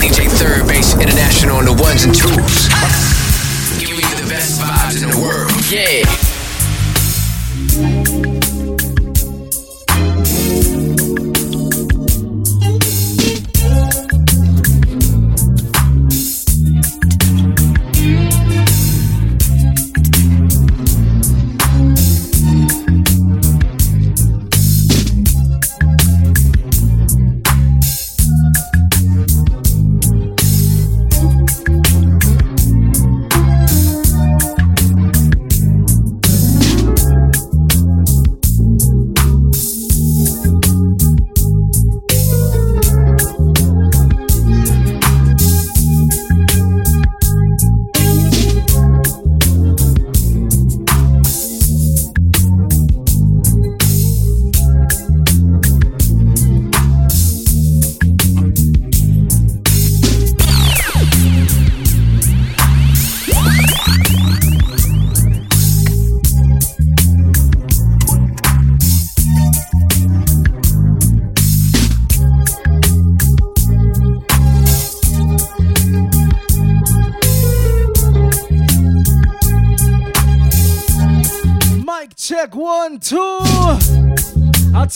DJ Third Base International on the ones and twos. Giving you the best vibes in the world. Yeah.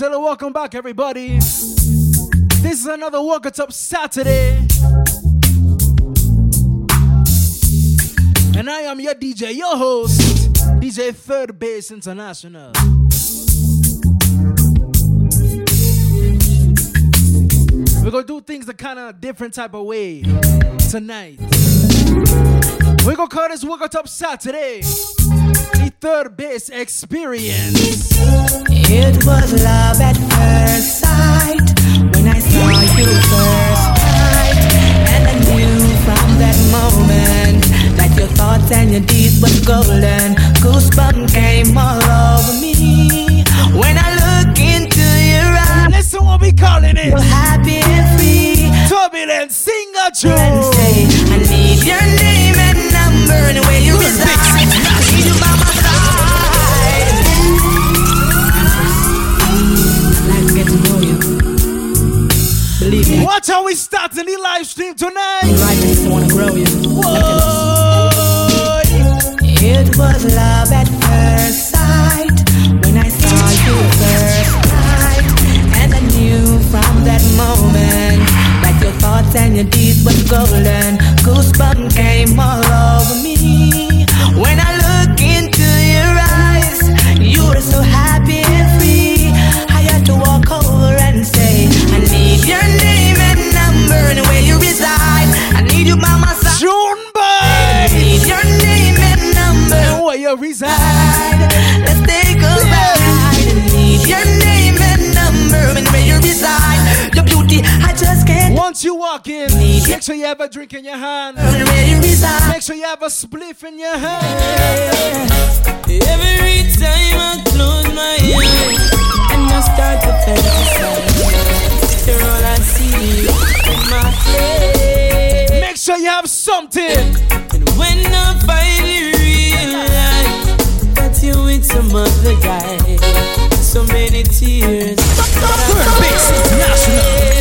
You, welcome back, everybody. This is another Wuk It Up Saturday. And I am your DJ, your host, DJ Third Base International. We're gonna do things a kind of different type of way tonight. We're gonna call this Wuk It Up Saturday third base experience. It was love at first sight when I saw you first night, and I knew from that moment that your thoughts and your deeds were golden. Goosebumps came all over me when I look into your eyes. Listen, what we calling it? You're happy and free. Turbulent singer. And say, I need your name and number and where you reside. Watch how we start the live stream tonight. I just wanna grow you. Whoa. It was love at first sight when I saw you first night, and I knew from that moment that your thoughts and your deeds were golden. Goosebumps came all over me when I and where you reside. Let's take a ride. I need your name and number and where you reside. Your beauty, I just can't. Once you walk in, need make sure you have a drink in your hand. And where you reside. Make sure you have a spliff in your hand. Every time I close my eyes and I start to fantasize, you're all I see. in my face. Make sure you have something. And when I finally realize you with some other guy, so many tears. Third base international.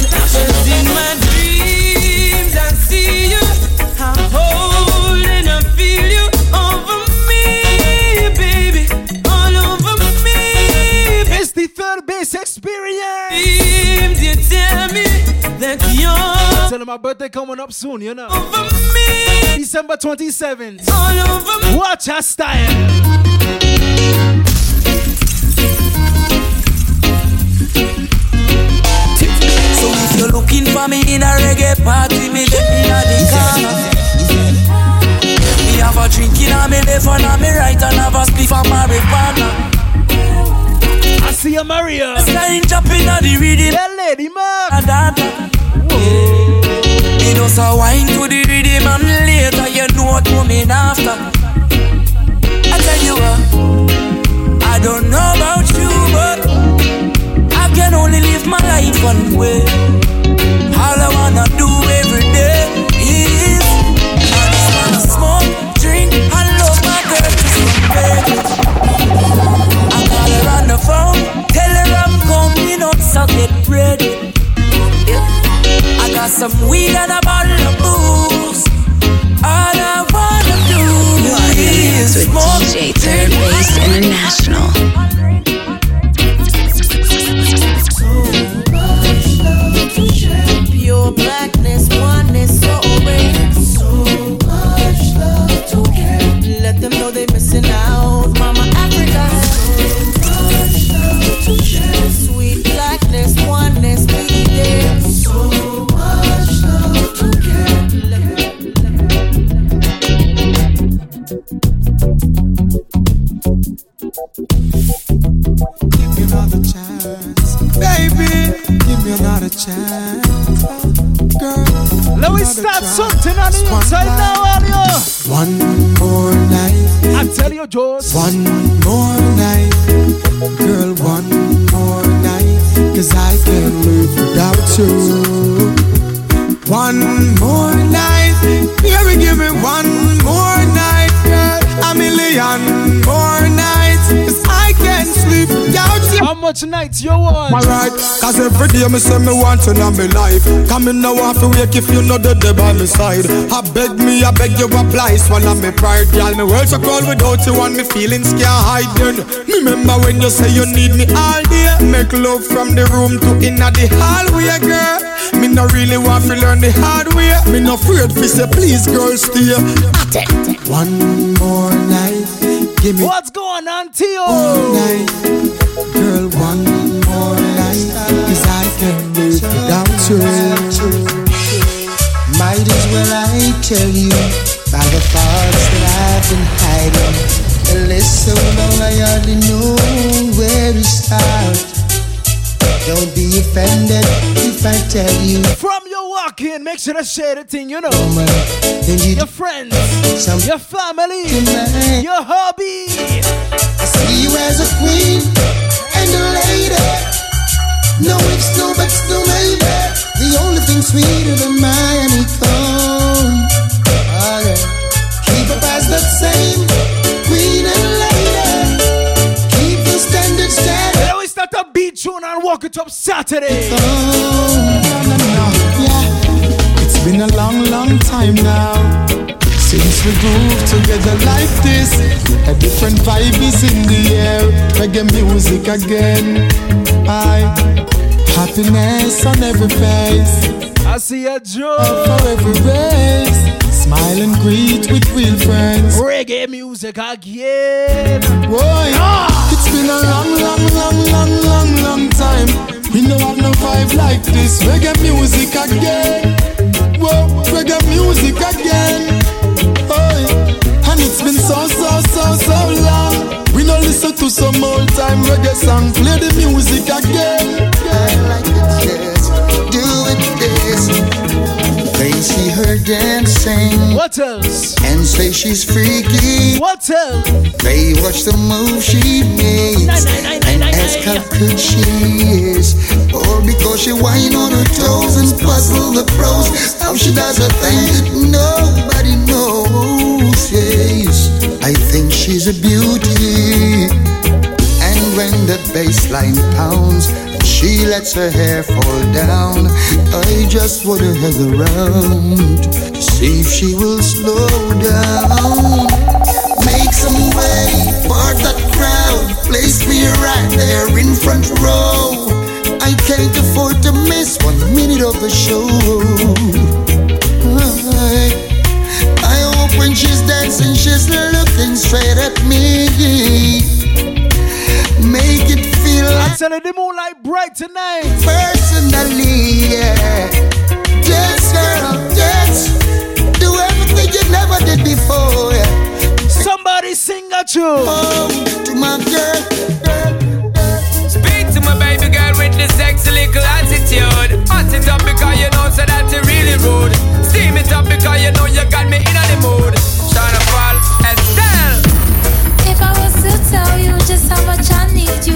Experience. You tell me that you're Tell my birthday coming up soon, you know. Over me. December 27th. All over me. Watch our style. So if you're looking for me in a reggae party, me let me at the corner. Me have a drink in a me left and a me right and have a spliff of marijuana. See a Maria. Sky jumping at the rhythm. Yeah, lady, man. Yeah. Me just a wine to the rhythm and later you know what coming after. I tell you what, I don't know about you, but I can only live my life one way. All I wanna do every day is I just wanna smoke, drink, and love my girl to some phone, tell her I'm coming up, suck it. ready. I got some weed and a bottle of booze. All I wanna do you are is with smoke DJ Third Base International. Pure blackness, girl. Let me start something on the inside now, audio. One more night. I tell you, Joe. One more night, girl. One more night. Cause I can't live without you. One more night. Baby, give me one more night, girl. A million without you. How much nights you want? Alright, cause every day me say me want to know me life. Come in now want to wake if you know the day by my side. I beg me, I beg you apply. Swallow me pride, girl. Me world so cold without you and me feelings can't hide. Then remember when you say you need me all day. Make love from the room to inna the hallway, girl. Me no really want to learn the hard way. Me no afraid fi say please, girl, stay. One more night, give me. What's going on, Tio? Night, girl, one more night. Cause I can't live without you. Might as well I tell you by the thoughts that I've been hiding. The list so long I hardly know where to start. Don't be offended if I tell you. From walk in, make sure to share the thing, you know. Woman, then you your friends, your family, your hobby. I see you as a queen and a lady. No ifs, no buts, no maybe. The only thing sweeter than Miami Cone. Oh, yeah. Keep up as that same queen and set. Then we start a beat tune and wuk it up Saturday. It's been a long, long time now. Since we groove together like this, a different vibe is in the air. Reggae music again. I happiness on every face, I see a joy for every race. Smile and greet with real friends. Reggae music again. Boy, it's been a long, long, long, long, long, long time. We no have no vibe like this. Reggae music again. Whoa, reggae music again. Boy, and it's been so, so, so, so long. We no listen to some old time reggae song. Play the music again. What else? and say she's freaky. What else? They watch the move she makes and ask how good she is. Or because she whine on her toes and puzzle the pros. How she does her thing, nobody knows. Yes, I think she's a beauty. And pounds pounds, she lets her hair fall down. I just wanna hang around to see if she will slow down. Make some way, part that crowd. Place me right there in front row. I can't afford to miss one minute of the show. I hope when she's dancing, she's looking straight at me. Make it Telling the moonlight bright tonight. personally, yeah. Dance, girl, dance. Do everything you never did before, yeah. Somebody sing at you. Oh, to my girl, Speak to my baby girl with the sexy little attitude. Hot it up because you know so that you really rude. Steam it up because you know you got me in the mood. Shine fall, Estelle. If I was to tell you just how much I need you,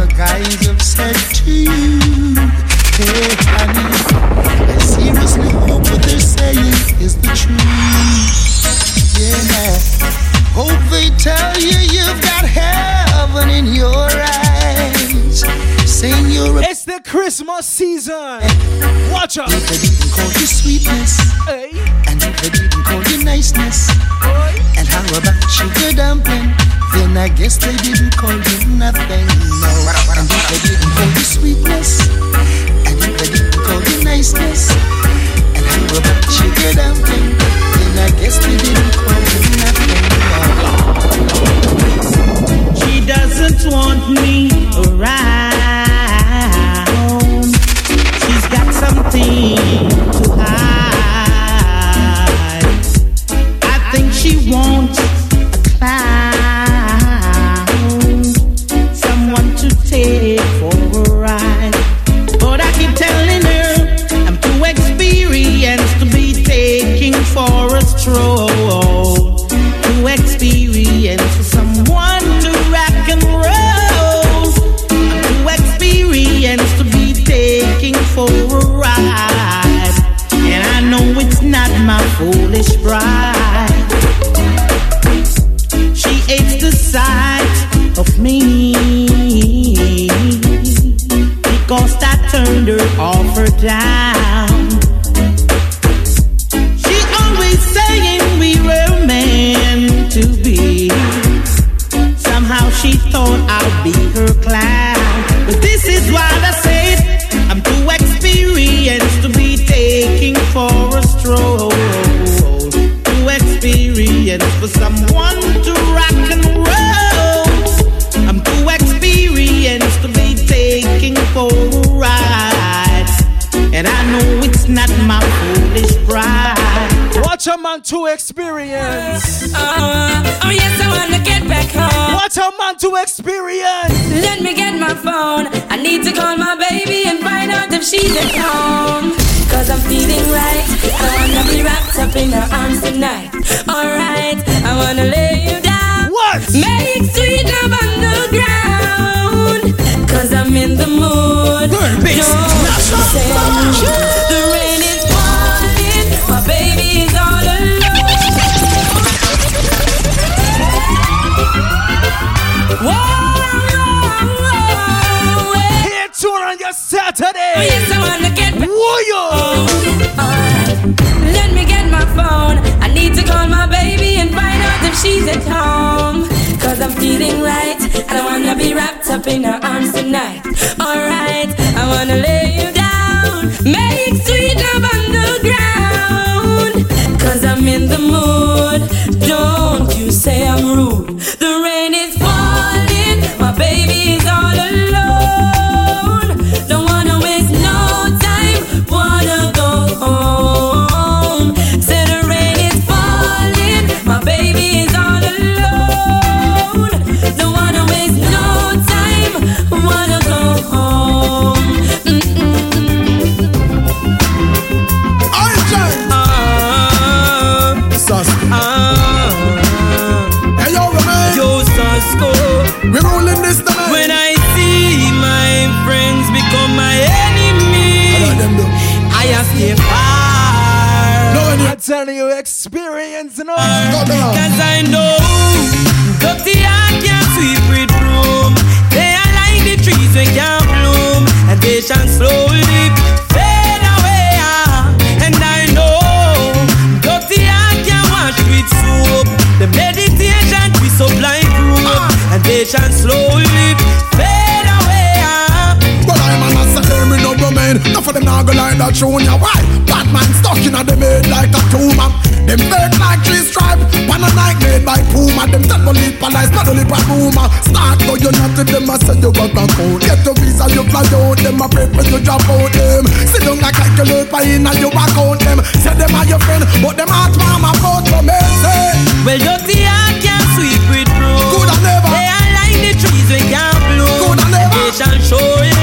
the guys have said to you. Hey, honey, I seriously hope what they're saying is the truth. Yeah, hope they tell you you've got heaven in your eyes. Saying you're a the Christmas season. Watch out. If I didn't call you sweetness, hey. and if I didn't call you niceness, and how about sugar dumpling? Then I guess they didn't call you nothing. No. And if I didn't call you sweetness, and if I didn't call you niceness, and how about sugar dumpling? Then I guess they didn't call you nothing. No. She doesn't want me around. Something to hide. I think she wants a clown, someone to take for a ride. But I keep telling her I'm too experienced to be taking for a stroll. She hates the sight of me because I turned her off her down. Experience. Uh, oh yes, I wanna get back home. Watch a man to experience. Let me get my phone. I need to call my baby and find out if she's at home. Cause I'm feeling right. I wanna be wrapped up in her arms tonight. Alright, I wanna lay you down. What? Make feeling right. I wanna be wrapped up in her arms tonight. Alright, I wanna lay you down. Make sweet I know dirty can't sweep. They are like the trees we can't bloom, and slowly fade away. ah. And I know dirty can't wash with soap. The meditation and slowly away. ah. I'm no them ya. Why? Batman stuck in a head like a tumor. Them like three Pan a Nike made by Puma. Them tell only police, not only by rumor. Start go you not to them, I say you got a code. Get your visa, you fly out. Them a pray for you drop out them. Sit down like calculate by in and you account them. Say them are your friend, but them heart mama vote for me. Say, eh? Well, dirty heart can't sweep with broom. Good and never. They are like the trees we can't bloom. Good and never. They shall surely What?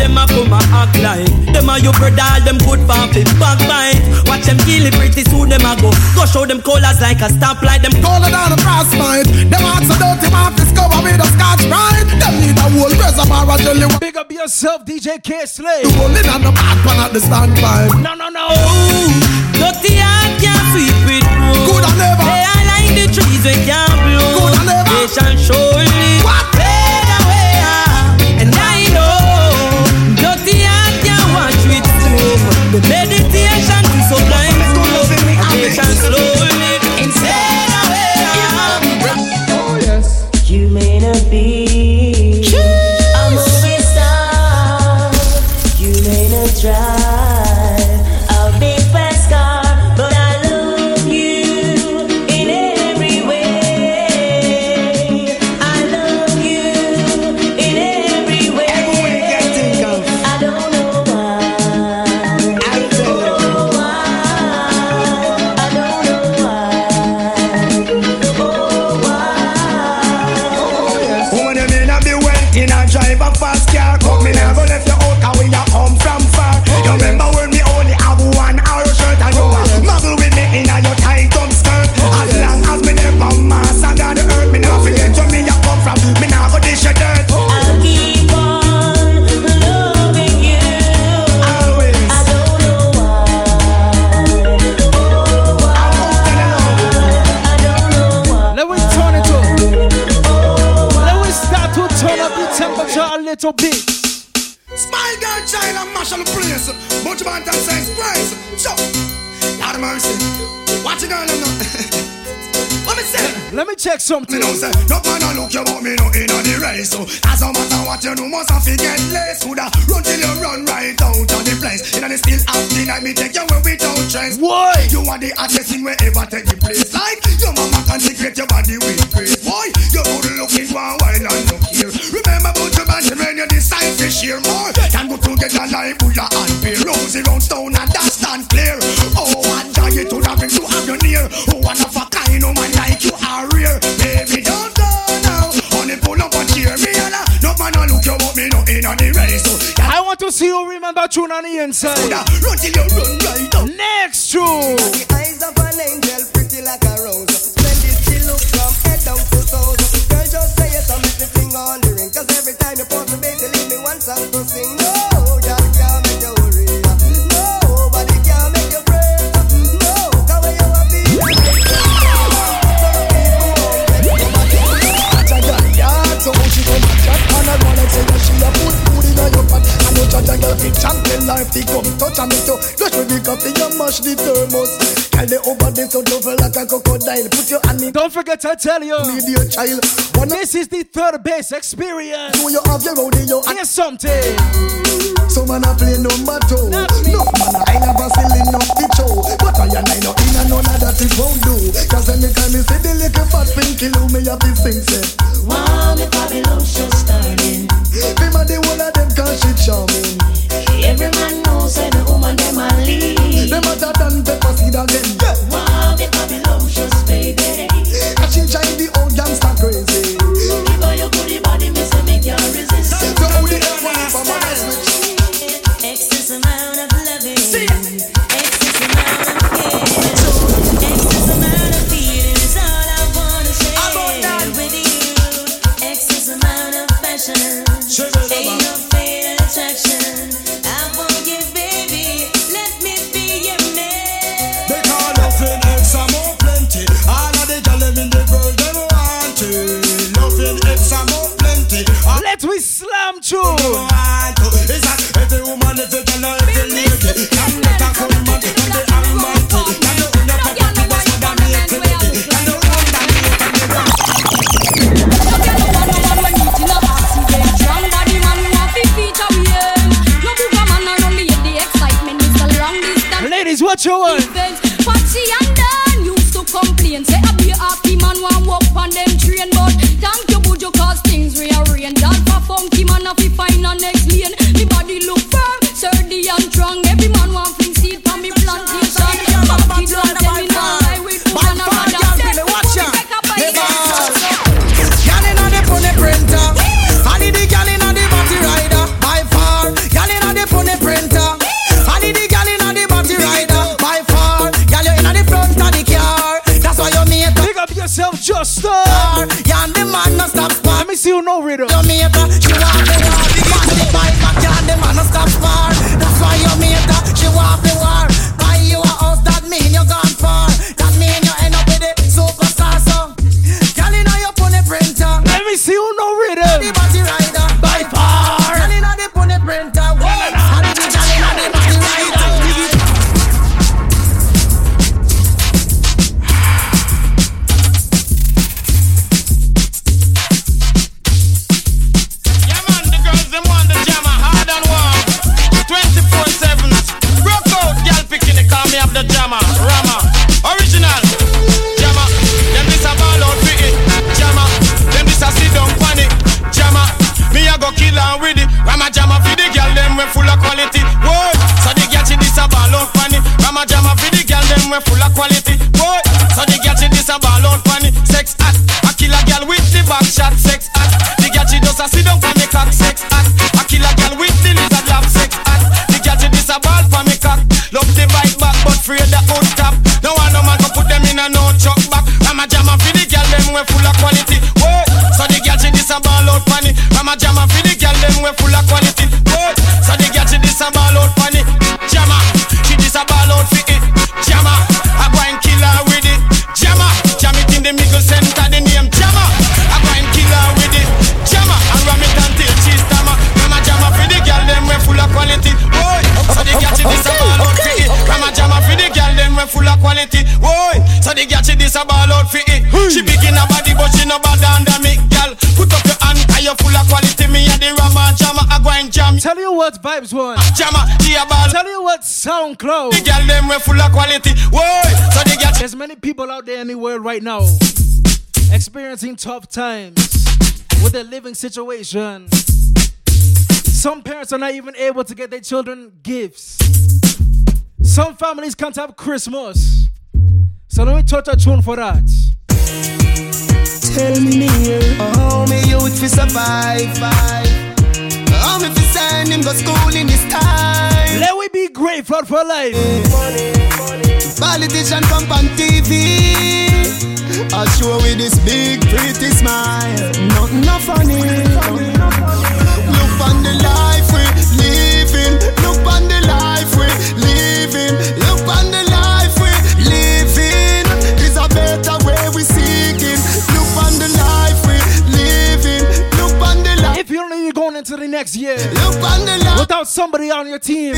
them a come a act like. Them a you brother, all them good for fit backbite Watch them kill it pretty soon, them a go. Go show them colors like a stoplight Them color down a frostbite Them hearts so dirty, my fist cover me the scotch right Them need a whole reservoir of jelly Big up yourself, DJ K-Slay. You only on the back, one at the standpipe. No, no, no. Ooh, Dirty heart can't sweep with wood Could I never? They are like the trees, we can't number tune on the inside. Next tune. put your hand in. Don't forget to tell you. Me dear child. Wanna this is the third base experience. Do you have your road in your hand? Here's something. So man I play number two. No man I never selling up the show. But I and I know in and none of that it won't do. Cause anytime me see the little fat thing kill me up it sings. Wow. Evans, what you want? Evans, and Dan used to complain. Say I be a happy man, one walk on them train. But thank you, Bujo, cause things rearrange. That for funky man, if you fine on next lane. star. Yeah, the man no stop. Let me see you no Riddle. SoundCloud. The girl them we full of quality. Whoa, so the girl There's many people out there in the world right now experiencing tough times with their living situation. Some parents are not even able to get their children gifts. Some families can't have Christmas. So let me touch a tune for that. Tell me me, how me youth fi survive. How me fi send him go school in this time. Let we be grateful for life. Politician come on TV. I show with this big pretty smile. Nothing no funny. Look on the life we living. Look on the life we living. Next year Look on the life. without somebody on your team,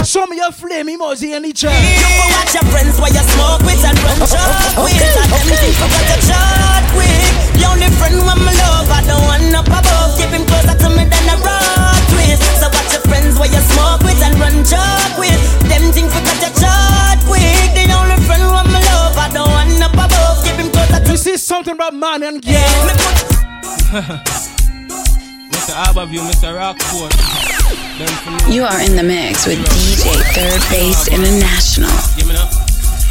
show me your flame emoji in the chat. You go watch your friends while you smoke with and run shot with. And them think for what you shot with. The only friend when my love, I don't want up above. Keep him closer to me than a rock twist. So watch your friends while you smoke with and run shot with. Them think for what you shot with. The only friend when my love, I don't want up above. Keep him closer to You see something about man and girl. You are in the mix with DJ Third Base International. Give me up.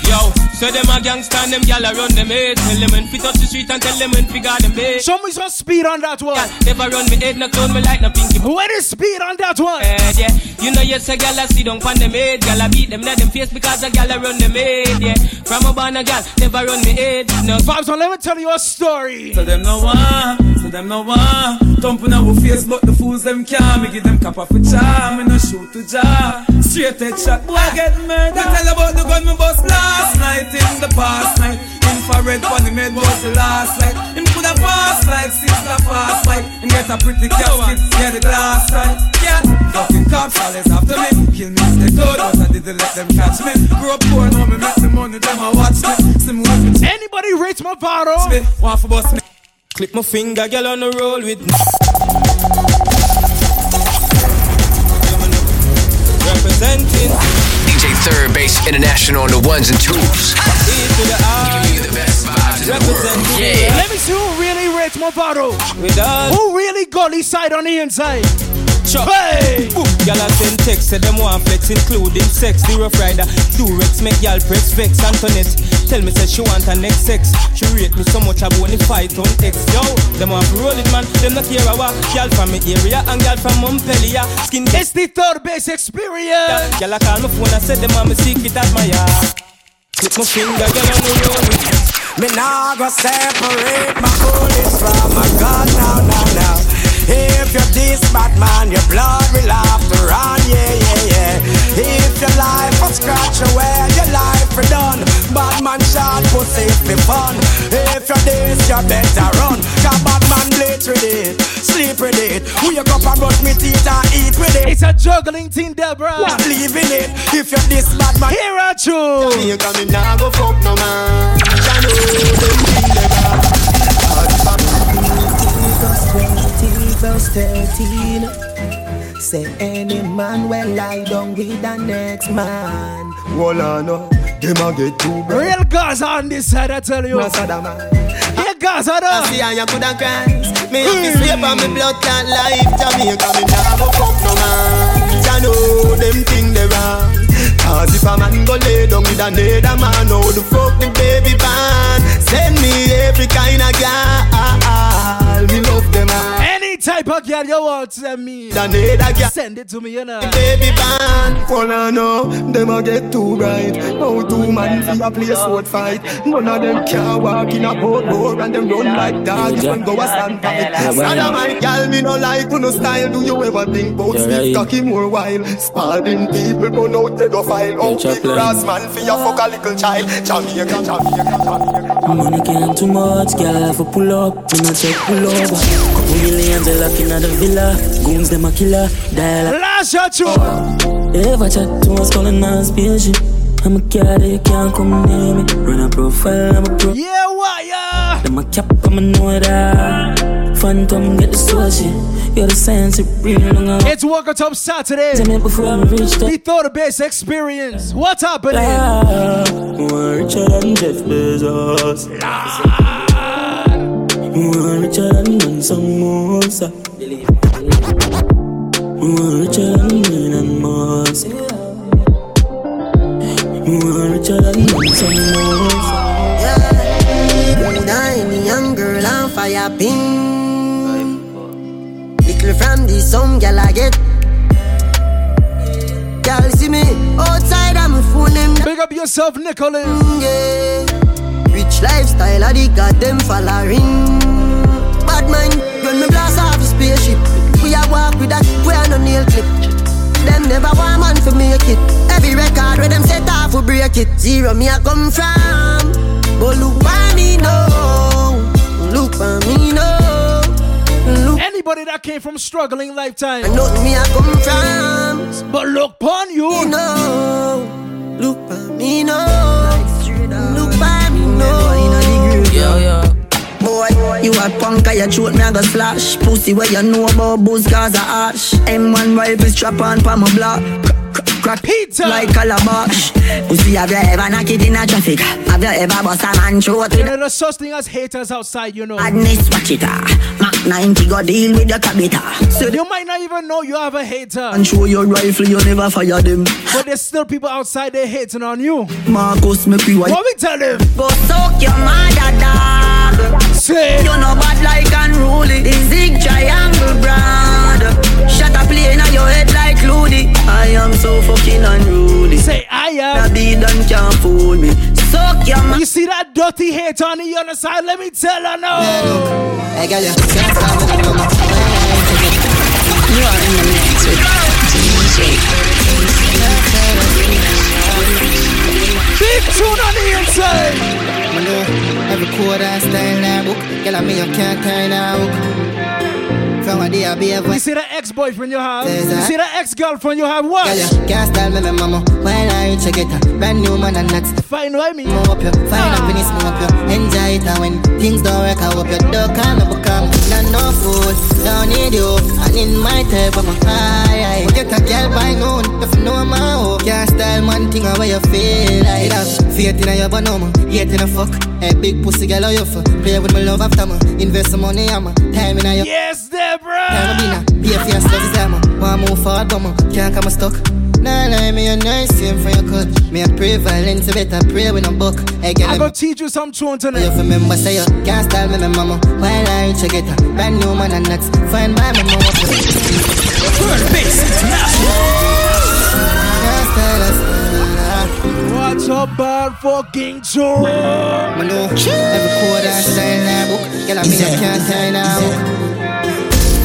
Yo, so them a gangsta and them gyal a run them head. Tell them when fit up the street and tell them when figure them bed. Show me some speed on that one. Never run me head, no clone me like no pinky. Where is speed on that one? head, yeah. You know yes a gyal a sit down pon them head. Gyal a beat them in them face because a gyal a run them head, yeah. From a born a gyal, never run me head. No Vibes on, let me tell you a story. So them no want, so them no want. Ah. Thumping our face, but the fools them can't. Me give them cap off a charm, me no shoot to jar. Straight head shot, boy get murdered. Me tell about the gun me bust last night in the past night. Infrared funny made was the last light. Him coulda pass like sister fast like. And get a pretty casket, yeah the glass right. Yeah, fucking cops always after me. Kill me if they could, but I didn't let them catch me. Grew up poor, now me make the money, them I watch me. See me. Anybody rate my bottle? Want for bust me. Click my finger, girl on the roll with me. Representing DJ Third Base International on the ones and twos. To the R. Giving you the best vibes in the world. Representing Yeah. Let me see who really rates my bottle. Who really got this side on the inside? Chop. Hey! Boop. Gyal a send text, say them want flex, including sex. The rough rider, Durex make gyal press vex. Antoinette tell me say she want her next sex. She rate me so much I want fight on X. Yo, them want to roll it man, them not care a what. Gyal from me area and gyal from Montpellier. Skin It's the third base experience. Gyal a call my phone and say them want me secret admire. Click my finger, on the roll me. Nah go separate my bullets from my gun now, now, now. If you're this bad man, your blood will have to run, yeah, yeah. If your life was scratch away, your life will done. Bad man shot pussy for fun. If you're this, you better run. Cause bad man bleach with it, sleep with it. Wake up and brush me teeth and eat with it. It's a juggling thing, Deborah. Not leaving it. If you're this bad man, here are you. You coming now, go fuck no man. I know them feel Verse 13 Say any man will lie down with the next man. Well I know Them a get too bad. Real guys on this side I tell you. No Here guys are I see how you coulda cried Me have to hmm. sleep on me blood clot life. Jamaica me nah go fuck no man. Ya know them thing they wrong Cause if a man go lay down with another man How the fuck the baby ban Send me every kind of girl Me love them all Any type of girl you want send me. Another girl Send it to me you know. Baby ban. Wanna know Them a get too bright. How two man fi a play sword fight. None of them can walk in a boat door And them run like dogs. When go a stand fight Sada my girl me no like to no style. Do you ever think about stiff cocky more while Spalding people run out they go file. Out big brass man fi a fuck a little child? Jamaica, Jamaica, Jamaica. Money can't too much, girl, for pull up, me not check pull over. Couple millions they lock in the villa, goons them a killer, dial up. Last shot you. Ever chat to us calling us spaceship. I'm a cat, you can't come near me. Run a profile, I'm a pro. Yeah, what, yeah? Them a cap, I'm a know that. Phantom get the sushi. You're the sense of real long It's Walker Top Saturday. before I reach the We thought the best experience. What's happening? Ah, More richer than Jeff Bezos. More richer than Mansa Musa. More richer than Elon Musk. More richer than Mansa Musa. Nine young girl on fire pin. Little from the some gal I get. Gal see me outside I'm phone them. Big up yourself, Nicholas. Yeah. Rich lifestyle I the them following. Bad mind when me blast off the spaceship. We a walk with that we a no nail clip. Them never want man for make it. Every record where them set off we break it. Zero me I come from. But look by me now. Look by me now. Look. Anybody that came from struggling lifetime. I know me I come from. But look upon you. Me know. Look by me now. Boy, you a punk, I throat me I go slash. Pussy where you know about booze cause I ash M1 rifle strap on pa my block. Crack pizza like calabash Pussy have you ever knock it in a traffic? Have you ever bust a man throat There are such thing as haters outside, you know. Badness watch it ah. Mac 90 go deal with your cabita So you might not even know you have a hater. And show your rifle you never fire them. But there's still people outside they hating on you. Marcus make white What we tell him? Go soak your mother dog Say. You know bad like unruly. The zig triangle brand Shut up plane on your head like Loody I am so fucking unruly. Say I am. That beat and can't fool me. Suck your ma- You see that dirty hate on the other side? Let me tell her now. Hey girl, you can't stop with the You are in the mix with Big tune on the inside. Every quarter style now book. Girl, I mean you can't now From a day I be a You see that ex-boyfriend you have? You see that ex-girlfriend you have? What? Girl, you can't style me, my mama. While I reach, get a brand new man and that's the Fine by me. Smoke you, find up in ah. smoke you Enjoy it and when things don't work I hope you don't call me become Not no fool, don't need you. And in my type I'm a high, high Get a girl by noon, if you know my hoe Can't style man thing away you feel like? Have faith in your bonoma, hate in a fuck. Hey big pussy girl how you for Play with my love after me Invest some money on me Time in your Yes, Deborah. Time I be now Pay for your stuff is Wanna move forward but me Can't come stuck Nah, nah, me a nice same for your cut Me a pray violence, better pray with a book Hey, girl, I'm gonna teach you some tune you tonight. remember say you can't style me, my mama While I reach, I get a brand new man and that's Fine by my mama Third base international. Can't style us, What's a bad fucking tune? I know every quarter style now book Girl, I mean I can't tie now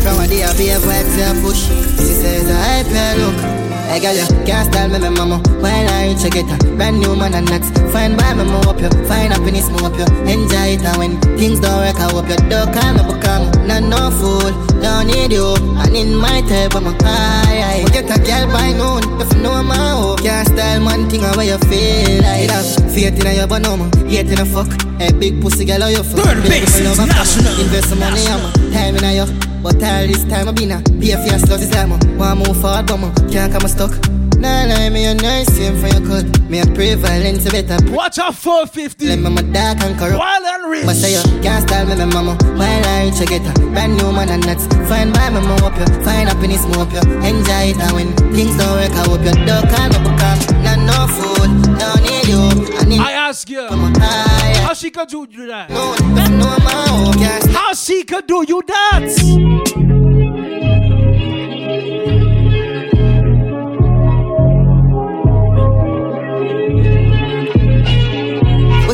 From a body I be a vibe to push. She says I pay look. Hey girl, you can't style me, me mama. While I reach, a brand new man and next. Fine by me, move up you. Find happiness, move up you. Enjoy it, and when things don't work, I hope you don't call me become not no fool. Don't need you. And in my type, I'm a high. Get a girl by noon. If you know my hope, oh, can't style man thing how you feel like that. Faith in your banana, hate in a fuck. Hey, big pussy girl, how you fuck? Third base international. Invest some money, I'm a time in your. But all this time I been a pay for your is time. Want move forward, but man, can't come stuck. Nah, lie me a nice same for your cut. Me a prevalence better. Watch out 450. Let me my dark and corrupt. Wild and rich. But say you can't style me, my mama. While I reach, you get a brand new man and nuts. Find by me, up you. Find happiness, more up you. Enjoy it, and when things don't work, I hope you don't call me because not no fool. Don't need you. I, need I ask you, how she could do you that? No, no, my hope. How she could do you that?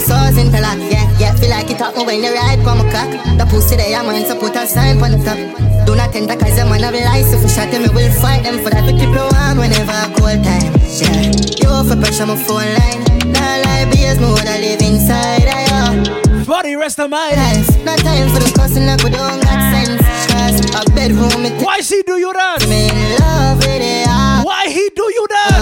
sauce interlock, yeah, yeah. Feel like it up when you ride from a cock. The pussy there, man, so put a sign on the top. Do not enter cause them man have lies. If you shot them, we will fight them for that. We keep you on whenever I call time. Yeah, you for pressure my phone line. Nah lie, BS, me woulda live inside. I, For the rest of my life. No time for the cussing, like we don't got sense. Cause a bedroom, it Why she do you that? Me in love with it. ah. Why he do you that?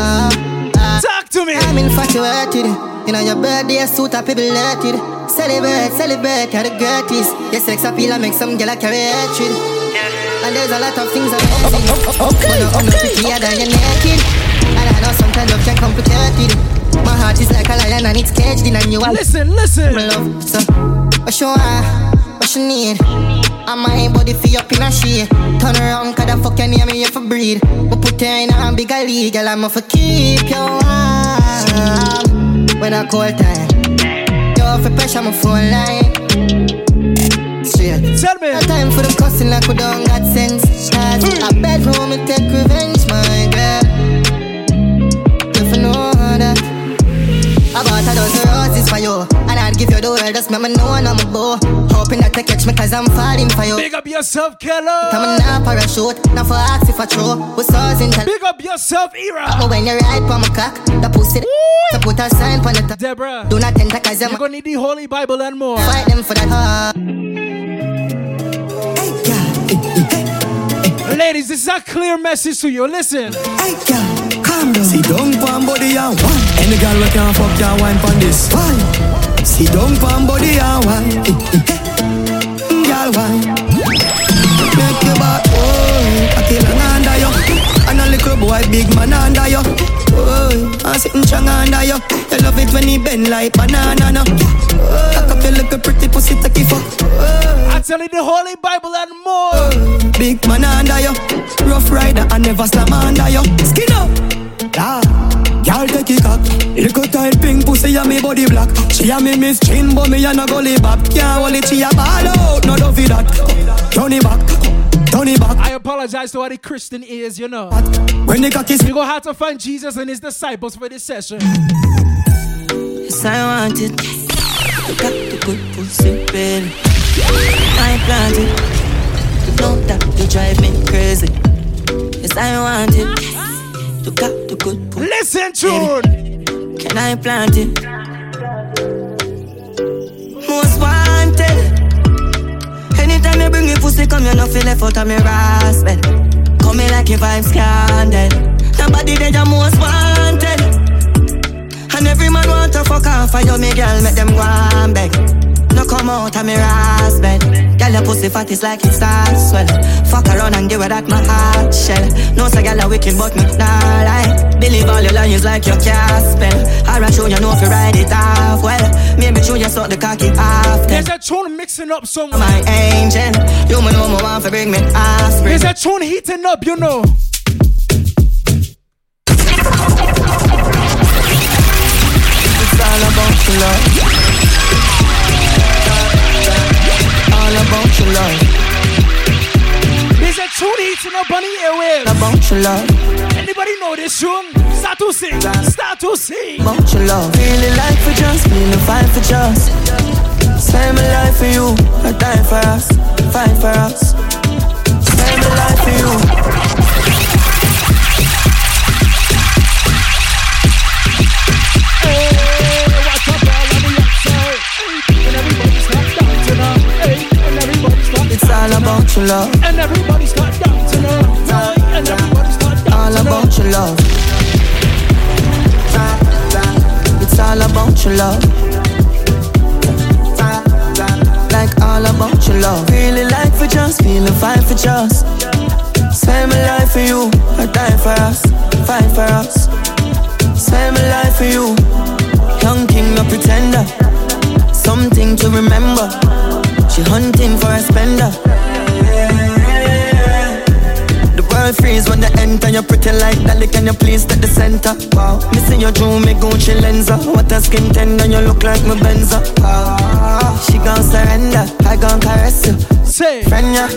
Uh, Talk to me. I'm infatuated. You know your birthday suit up people it. Celebrate, celebrate, how the greatest. Your sex appeal and make some girl a carry hatred. And there's a lot of things amazing. Okay, but I'm not prettier than you're naked. And I know sometimes love can complicated. My heart is like a lion and it's caged in and you are Listen, listen. my love. So, what you want? What you need? I'm my body for up in a shade. Turn around, cause the fuck you near me if I breathe. We put you in a bigger league, girl. I'm for keep you warm. When I call time, You're for pressure my phone line. Straight. Tell me. No time for the cussing like we don't got sense. Cause a bedroom, me take revenge, my girl. If you know that. I bought a dozen roses for you And I'd give you the world, just remember no one I'm a bow Hoping that you catch me cause I'm falling for you Big up yourself, Keller. Come on now, parachute Now for ask if I throw We saws in tell Big up yourself, Era. But when you ride for my cock The pussy to put a sign on the top Deborah. Do not enter cause I'm You're gonna need the Holy Bible and more. Fight them for that heart Ladies, this is a clear message to you. Listen. Hey, girl, calm down. Sit down, pan body and wine. Any girl we can fuck can wine pon this. Wine. Sit down, pan body and wine. Eh, eh, eh. Girl, wine. Make your back, oh, I kill an under you. And a little boy, big man under you. Sitting strong under you. You love it when he bend like banana, no. Cock up your little pretty pussy, take it fuck. I tell you the Holy Bible and more. Big man under you, rough rider and never slam under you. Skin up, yeah. Y'all take it cock. Little tight pink pussy and me body black. She a me miss chin, but me a no gully back. Can't hold it, she a ball out. No love it that. Turn it back, turn it back. I apologize to all the Christian ears, you know. When the cock is You gonna have to find Jesus and his disciples for this session. Yes, I want it. You got the good pussy, baby. I plant it. You know that you drive me crazy. Yes, I want it. You got the good pussy. Listen, tune. Can I plant it? Most wanted. Bring me pussy, come you no feel left out of me raspberry. Come me like your vibes scandal. Nobody there you most wanted. And every man want to fuck off, and you me girl make them go and beg. No come out of me raspberry. Girl, your pussy fat is like it's starts swell. Fuck around and give her that my heart shell. No, say girl, a wicked, but me nah lie. Believe all your lies like your can't spell. I'll show you know if you ride it off well. Maybe show you suck the cocky off. There's a tune mixing up somewhere. My angel, you me know me want to bring me offspring. There's a tune heating up, you know. It's all about love. Your love. There's a tune heating up on the airwaves. About your love. Anybody know this tune? Start to sing. Start to sing. About your love. Feeling like for just, feeling fine for just. Spend my life for you, I die for us, fight for us. Spend my life for you. It's all about your love. And everybody start dancing now. And everybody start dancing All about your love. It's all about your love. Like all about your love. Really like for just, feeling fine for just. My life for you, I die for us, fight for us. My life for you, young king, no pretender. Something to remember. She hunting for a spender. The world freeze when they enter. You pretty like Dolly, can you please take the center? Wow, me see you through me Gucci lensa. What a skin tender, you look like my Benza. Wow, she gon' surrender, I gon' caress you. Say, friend ya,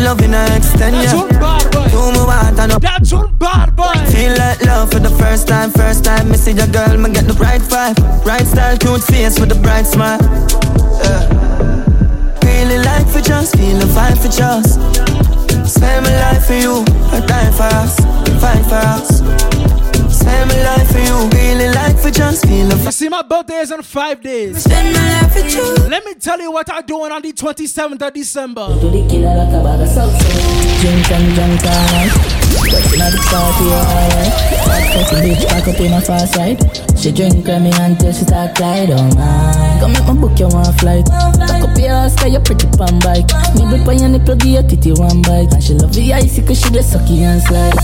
loving her extend ya. That's what bad boy. Do me want I know. That's what bad. Feel like love for the first time, first time. Me see your girl, me get the right vibe, right style, cute face with a bright smile. Yeah. Really like for just, feeling fine for just. Spend my life for you, I die for us, fight for us. Spend my life for you, really like for just, feeling You see, my birthday is in five days. Spend my life with you. Let me tell you what I'm doing on the 27th of December. Bustin' at the party alright. Hot pussy bitch back up in a fast ride. She drink Remy until she start glide. Oh my. Come make my book you one flight. Back up your ass you pretty pan bike. Nibble pa your nipple give your titty one bite. And she love the icy 'cause she just sucky and slide.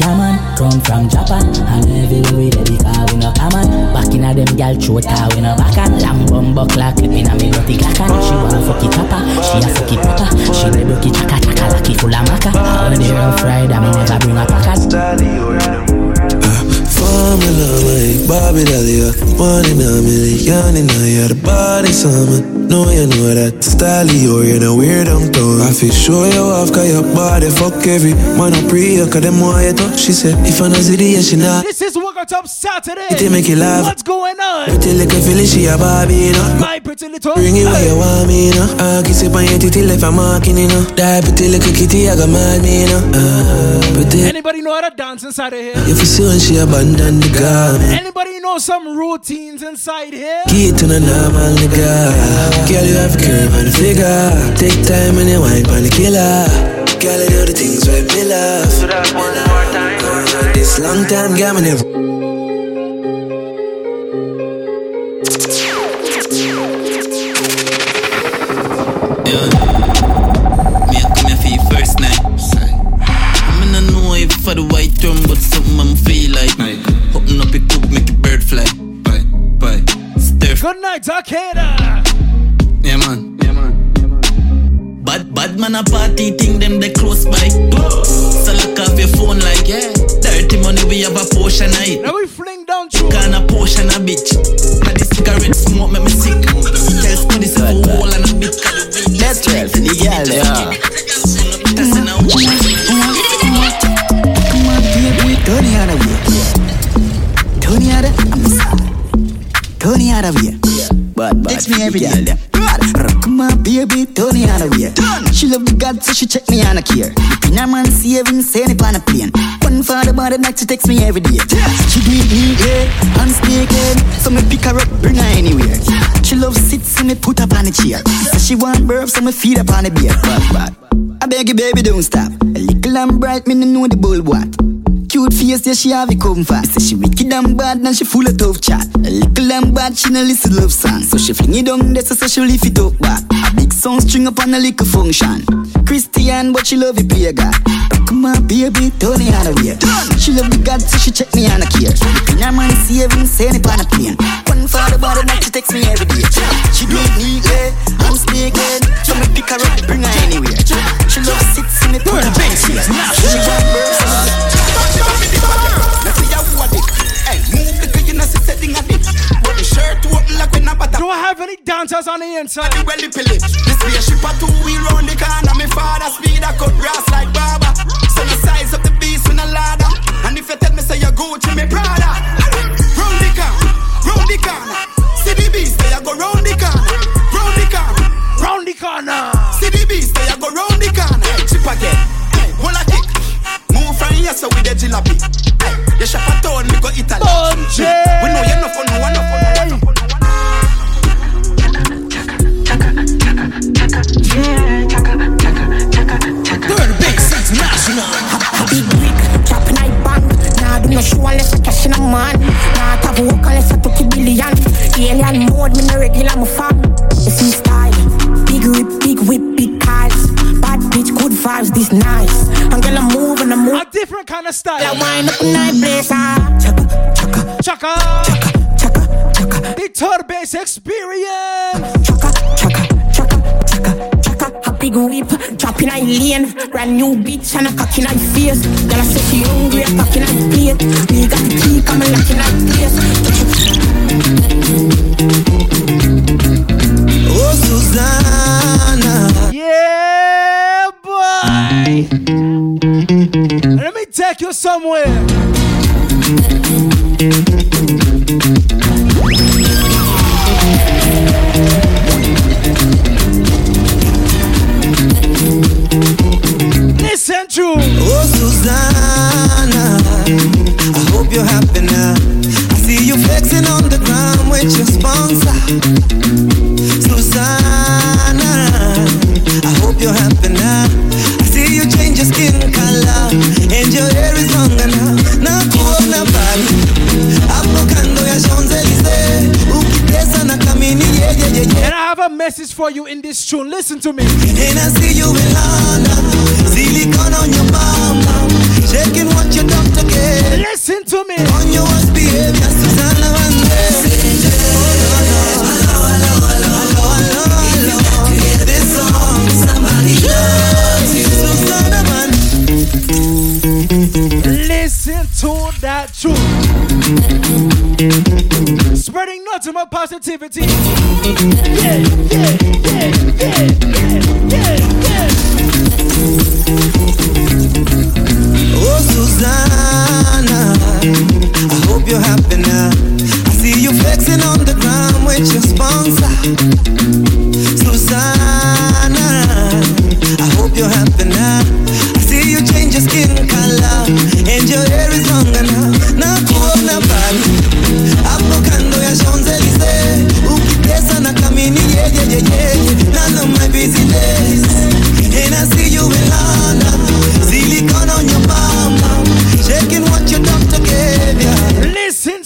Yeah man, come from Japan And everywhere we there because we no common Back in a them gal throat car we no back and Long bumbo clock. Clip in a me dirty clackan She wanna fuck it chopper, she a fuck it proper. She broke it chaka chaka lucky full of maca. On the rough ride and me never bring a packet Formula like Bobby Dalia One in a million in a year The body summer Know you know that Style you you're the weird on tone I feel show you off cause your body fuck every Man I pray you cause them want you touch She said if I know see the she not This is Out Top Saturday. It make you laugh. What's going on? Pretty little feeling she a Barbie you know My pretty little. Bring it where you want me, you know. I kiss it on your titty left I'm marking, you know. That pretty little kitty, I got mad me, you know. Uh, pretty. Anybody know how to dance inside of here? If you see when she abandon the garment. Anybody know some routines inside here? Key to the normal nigga. Girl, you have a curve and a figure. Take time and you wine on the killer. Girl, you do the things where me love. So that one more time. This long time, girl, me never. Me a come here for your first night. Me no know if for the white drum, but something I'm feel like. Open up your cook, make a bird fly. Bye, bye. Stir. Good night, Takeda. Yeah man. Yeah man. Bad bad man a party thing them they close by. So look off your phone like yeah. Dirty money we have a portion of it. Now we fling down true. Kind of portion a bitch. Now the cigarette smoke make me sick. Tell Scotty say for wall and a bit. That's right, the girl, yeah. Tony Tony out of here. Bad, bad. Text me every day. Rock my baby, Tony out of here. She love the God, so she check me on a care. The pin man saving, saying it on a plane. One for the body night, she text me every day. She do it neatly, unspeaking. So me pick her up, bring her anywhere. She love sit, so me put her on a chair. So she want burp, so me feed her on the beer. Bad, bad. I beg you, baby, don't stop. A little and bright, me no know the bull what. Cute face, yeah, she have it come fast. Say she wicked and bad, and she full of tough chat. A little and bad, she no listen love song. So she fling it down there, so, she lift it up back. A big song string up on a little function. Christian, but she love it play God. Come on, baby, Tony out of here. She love the God, so she check me on a care. Looking her man saving, saying it on. One for the body, night she text me every day. She do it neatly, I'm speaking. So me pick her up, bring her anywhere. She love sits in the put her She want birds. Do I have any dancers on the inside? This spaceship a two wheel round the corner. Me father speed a cut grass like barber. So the size of the beast with a ladder. And if you tell me say you Gucci, me Prada round the corner. See the beast, they go round the corner. Round the corner. Round the corner. See the beast, they go round the corner. Hey, Chip again. Hey, hold a kick. Move from here so we the jilapi. Hey, you shop at town, we go Italy. Bunche. Hmm. We know you no fun, no one, no fun, no one, no fun. Yeah, chaka, chaka, chaka, chaka. Third base international. Big brick, chopping I bang. Nah, do no show unless I cash in a man. Alien mode, me no regular, my fan. You see style, big whip, big whip, big cars. Bad bitch, good vibes, this nice. I'm gonna move and I move. A different kind of style. Like wine up night blazer. Ah. Chaka, chaka, chaka, chaka, chaka. chaka. The third base experience. Chaka, chaka, chaka, chaka, chaka. A big whip, in a lane. Brand new bitch and a cock in her face. Girl, I say she hungry, a cock in her plate. We got the key, come and lock in her place. Oh, Susanna. Yeah, boy. Let me take you somewhere. Listen to. Oh, Susanna. I hope you're happy now. I see you flexing on the ground with your sponsor. Susanna. I hope you're happy now. I see you change your skin color. And your hair is longer now. Na kuona bali. Hapo kando ya Champs-Elysees. Ukitesa na kamini yeah, yeah, yeah, yeah. And I have a message for you in this tune. Listen to me. And I see you in London. Silicone on your bum. Shaking what you your doctor gave. Listen to me. On your worst behavior, Susanna Vande. Listen to that tune. Spreading nothing but positivity. Yeah, yeah, yeah, yeah, Susanna. I hope you're happy now. I see you flexing on the ground with your sponsor. Susanna. I hope you're happy now. I see you change your skin color. And your hair is longer now. Na kuona bali. Hapo kando ya Champs-Elysees. Ukitesa na kamini yeah, yeah, yeah, yeah. None of my busy days. And I see you in London.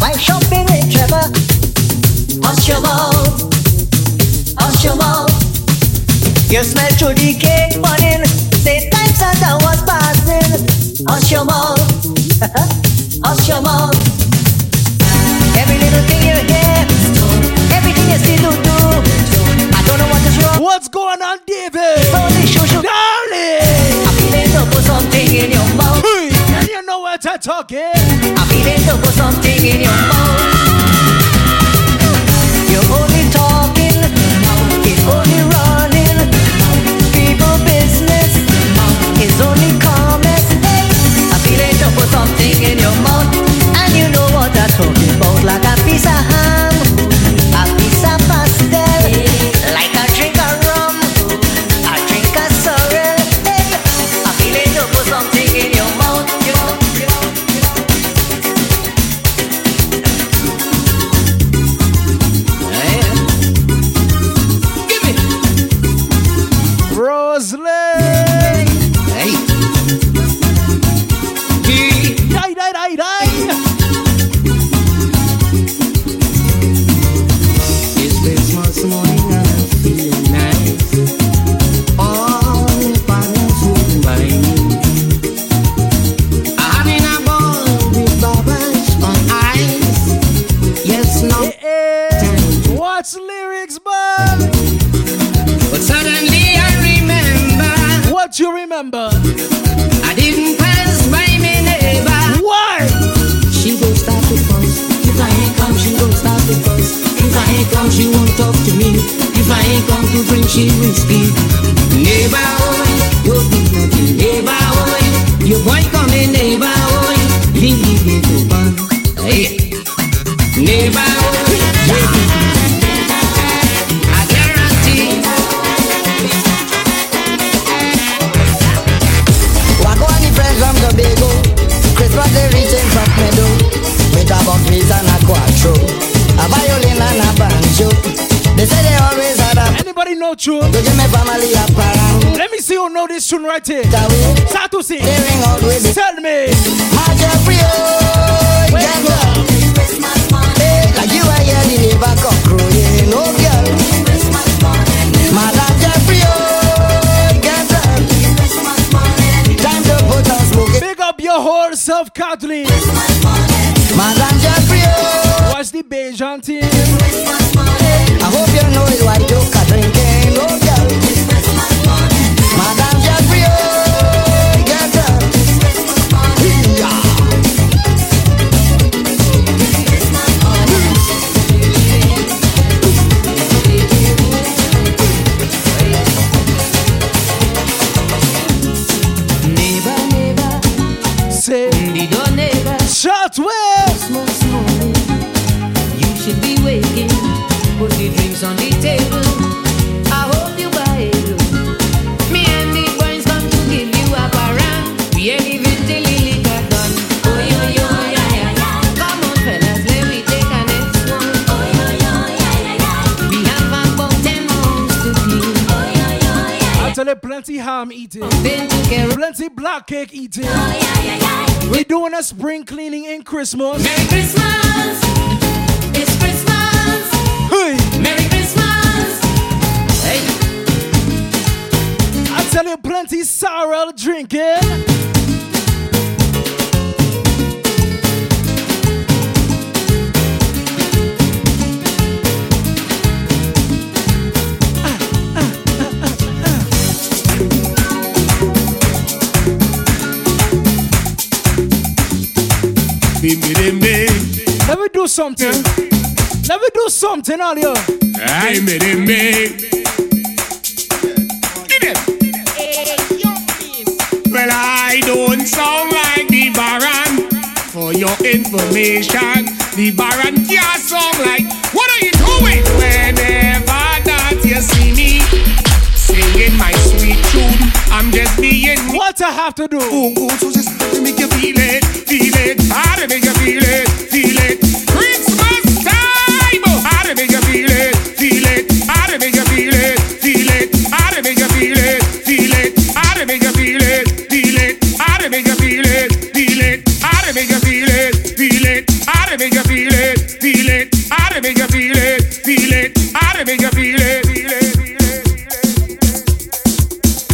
why shopping with Trevor? Hush your mouth, hush your mouth. You smell through the cake morning, say time Santa was passing. Hush your mouth, hush your mouth. Every little thing you hear, everything you see to do. I don't know what is wrong. What's going on, David? Holy shoo shoo. Darling! I'm feeling to put something in your mouth. Hey, know what I'm talking. I'm feeling something in your mouth. Come, she won't talk to me. If I ain't come to drink, she will speak. Neighbor, oh, you do nothing. Neighbor, oh, you boy coming, neighbor, oh, leave me to burn. Hey. Know tune? To give me family a parang. Let me see who know this tune right here. Start to sing. They ring out with it. Tell me. Oh, get up. Hey, like you are here, the neighbor come crowing, oh girl. Madam Jeffrey, oh, get up. Time to put on. Big up your whole self, Kathleen. Cake eating. Oh yeah yeah yeah. We doing a spring cleaning in Christmas. Merry Christmas. Do something. Let me do something, all you. Ay, me de me. Well, I don't sound like the Baron. For your information, the Baron can't sound like. What are you doing? Whenever that you see me singing my sweet tune, I'm just being. What I have to do? Oh, oh, so just to make you feel it, feel it. How to make you feel it, feel it. Make you feel it, feel it. How to make you feel it, feel it.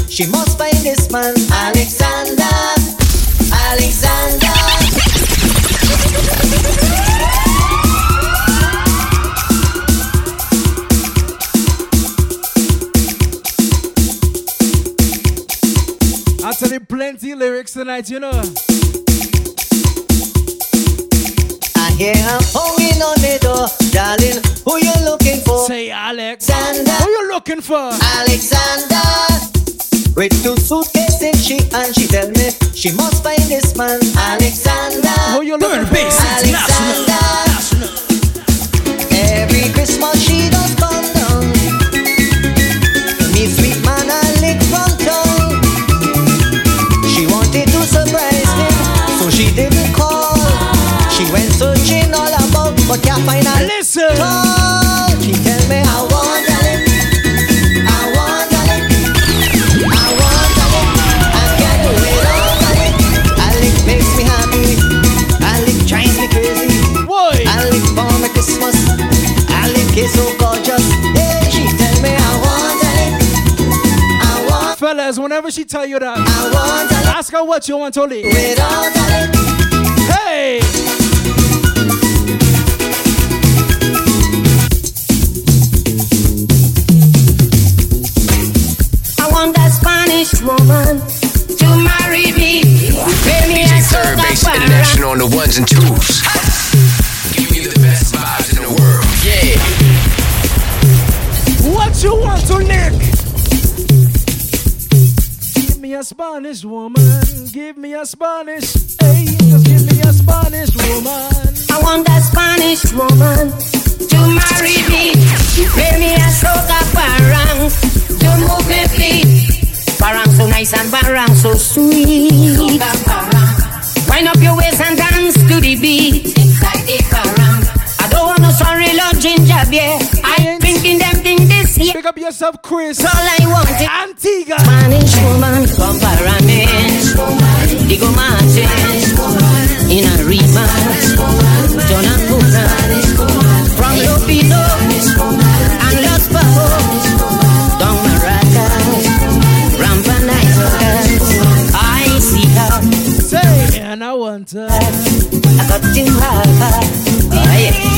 She must find this man, Alexander. Alexander. I tell you, plenty lyrics tonight, you know. I hear her pounding looking for? Alexander. With two suitcases, she and she tell me she must find this man, Alexander. Who you looking for? Alexander. Every Christmas she does come down. Me sweet man, I lick from town. She wanted to surprise him, so she didn't call. She went searching all about, but can't find a Listen. call. Want, Fellas, whenever she tell you that, I want a ask her what you want to lick. without a lick. Hey! I want that Spanish woman to marry me. Pay me DJ a Third Base. International on the ones and twos. Give me the best vibes in the world. Yeah. What you want to lick? Give me a Spanish woman. Give me a Spanish. Hey, just give me me a Spanish woman. I want a Spanish woman to marry me. Play me a soca parang to move me feet. Parang so nice and parang so sweet. Wind up your waist and dance to the beat. Inside the parang. I don't want no sorry love ginger beer. I ain't drinking them this. Pick up yourself, Chris. All I want is Antigua. Spanish woman, come para me. Digo mate. In a rima. Donna Puna. From Lopinot. And Los Bajos. Don Maracas. Rampanaika. I see her. Say, and I want her. I got to have her. Oh, yeah.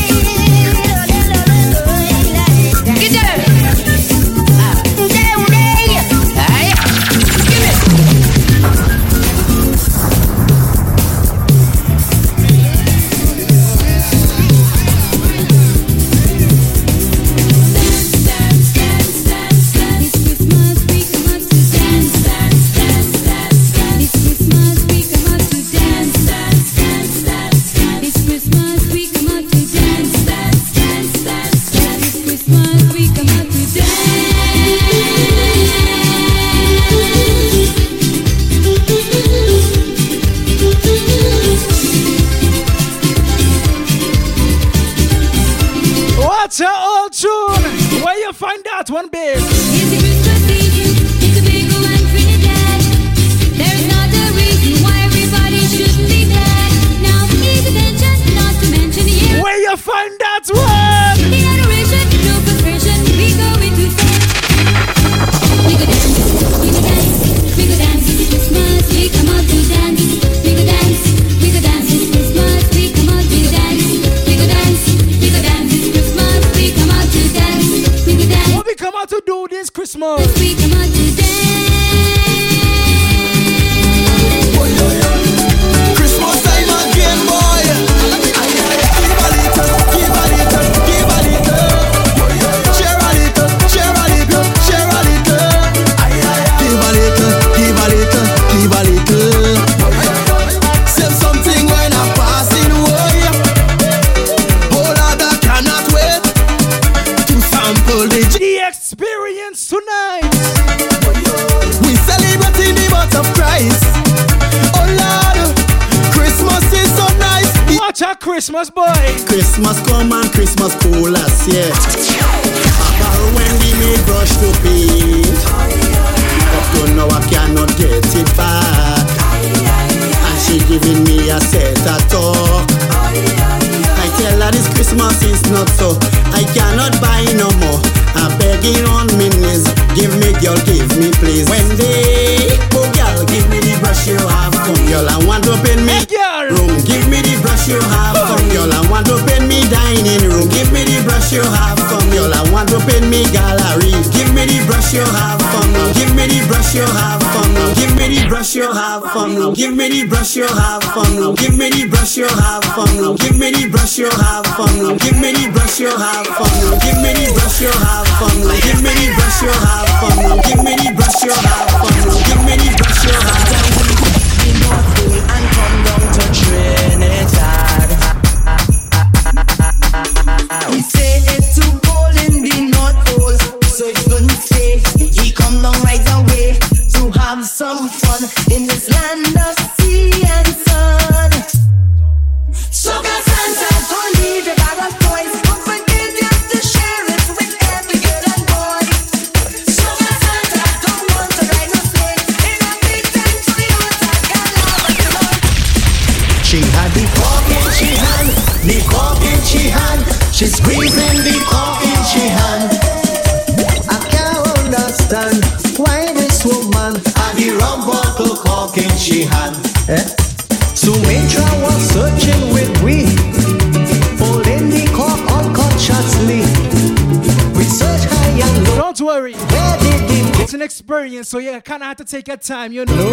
Take your time, you know.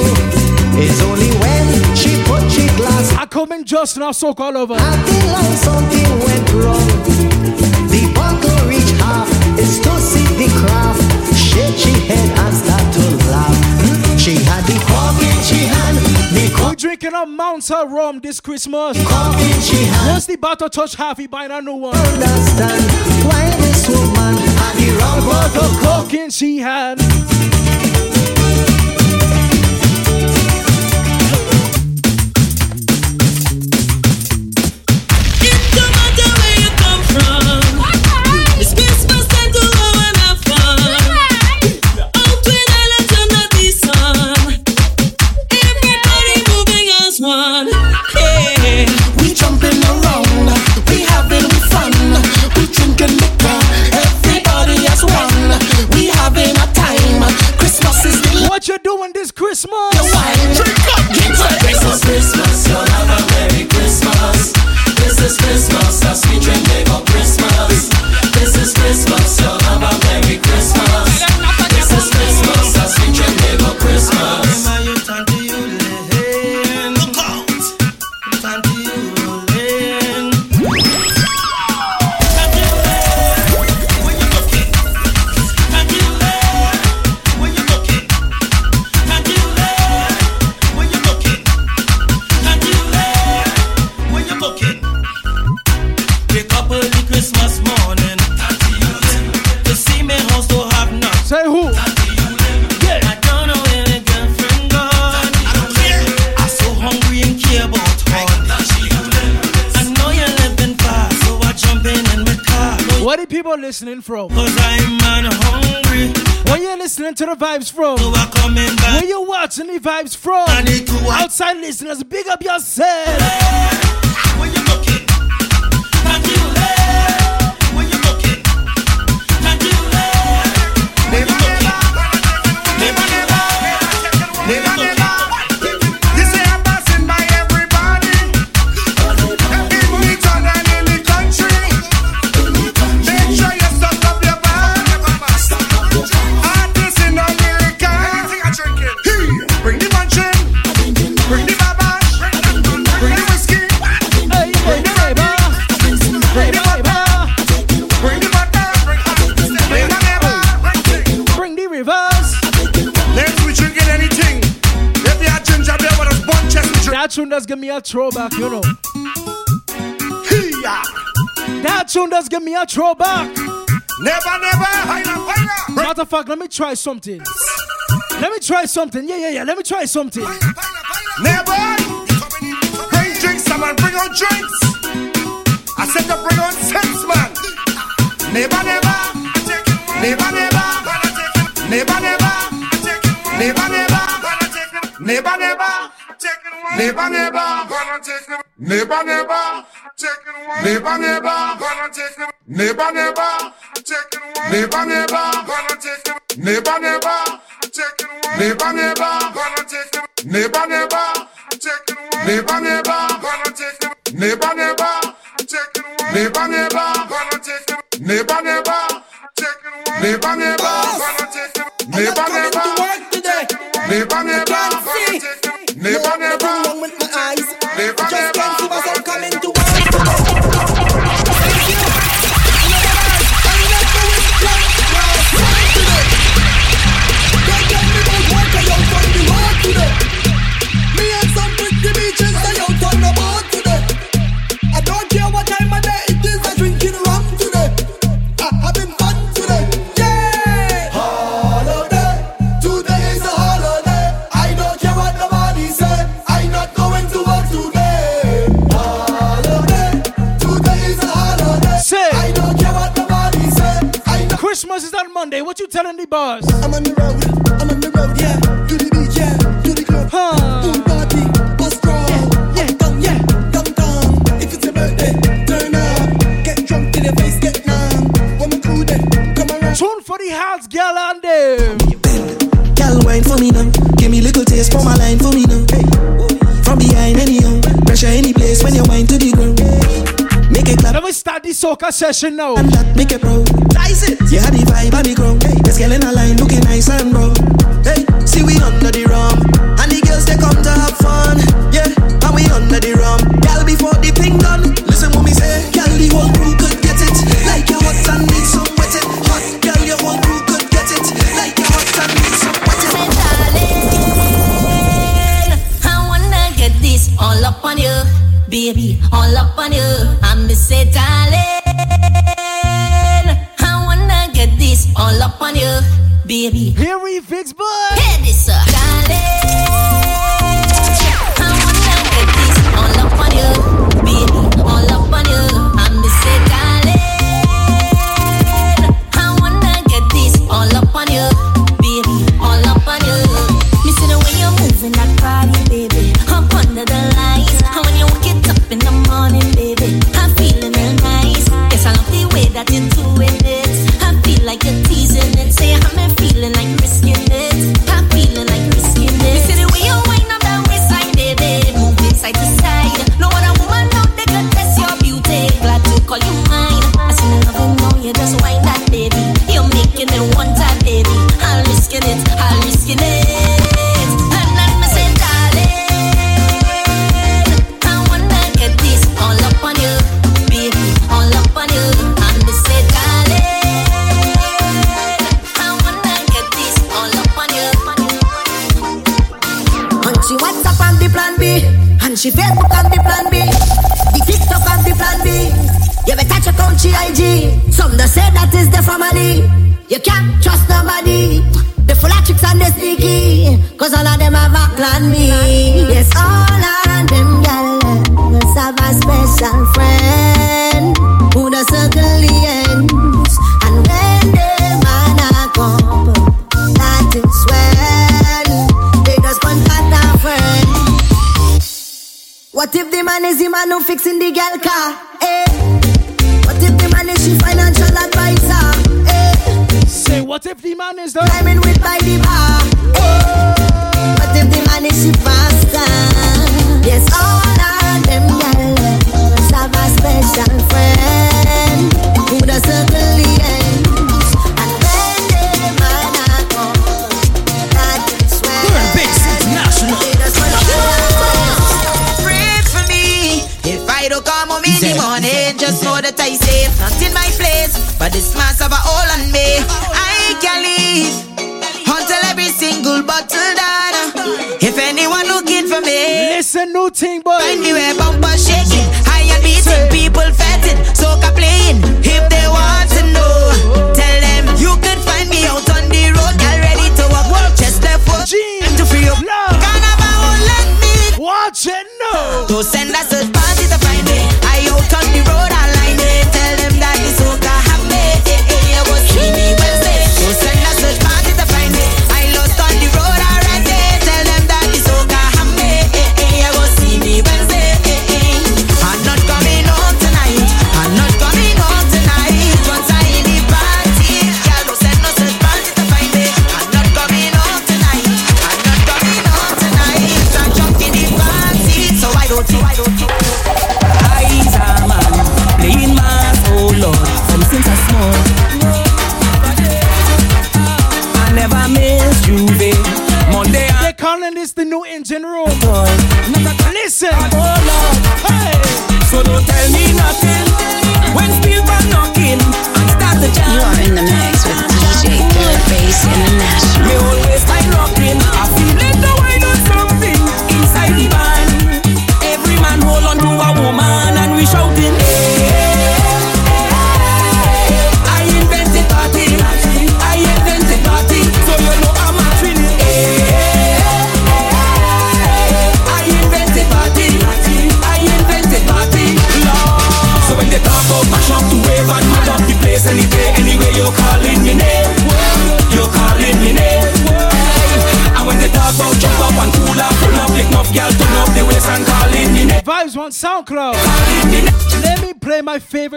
It's only when she put she glass. I come in just now, soak all over. I feel like something went wrong. The bottle reach half, it's to see the craft. Shake she head and start to laugh. She had the cork in she hand, the We're drinking up amounts of rum this Christmas. Cocaine she had. Once the bottle touch half, he buy a new one. Understand why this woman had the wrong bottle The cocaine she had. The vibes from? Where you watching the vibes from? I need to watch. Outside listeners, big up yourself. Throwback, you know. Hiya. That tune does give me a throwback. Never, never. Higher, higher. Matter of fact, let me try something. Let me try something. Yeah, yeah, yeah. Let me try something. Never. Bring drinks, someone bring on drinks. I said to bring on sense, man. Never, never. Never, never. Never, never. Never, never. Never, never. Neighbor, neighbor, gonna take them. Neighbor, neighbor, taking one. Neighbor, neighbor, gonna take them. Neighbor, neighbor, taking one. Neighbor, neighbor, gonna take them. Neighbor, neighbor, taking one. Neighbor, neighbor, gonna take them. Neighbor, neighbor, taking one. Neighbor, neighbor, gonna take them. Neighbor, neighbor, taking one. Neighbor, neighbor, gonna take them. Neighbor, neighbor, taking one. Neighbor, neighbor, gonna take them. Neighbor, neighbor, neighbor, neighbor. What you telling the boss? I'm on the road, I'm on the road, yeah. To the beach, yeah. To the club, Huh. pool party, bus crawl. Yeah, down, yeah, downtown. If it's a birthday, turn up. Get drunk till your face get numb. When we cool there, come around. Tune for the house girl and them. Girl, wine for me now. Give me little taste for my line for me now. From behind anyhow. Pressure any place when you wine to the soca session now. and that make it proud. Nice it. You had the vibe on the ground. Girl in a line looking nice and brown. Hey, see we under the rum. And the girls they come to have fun.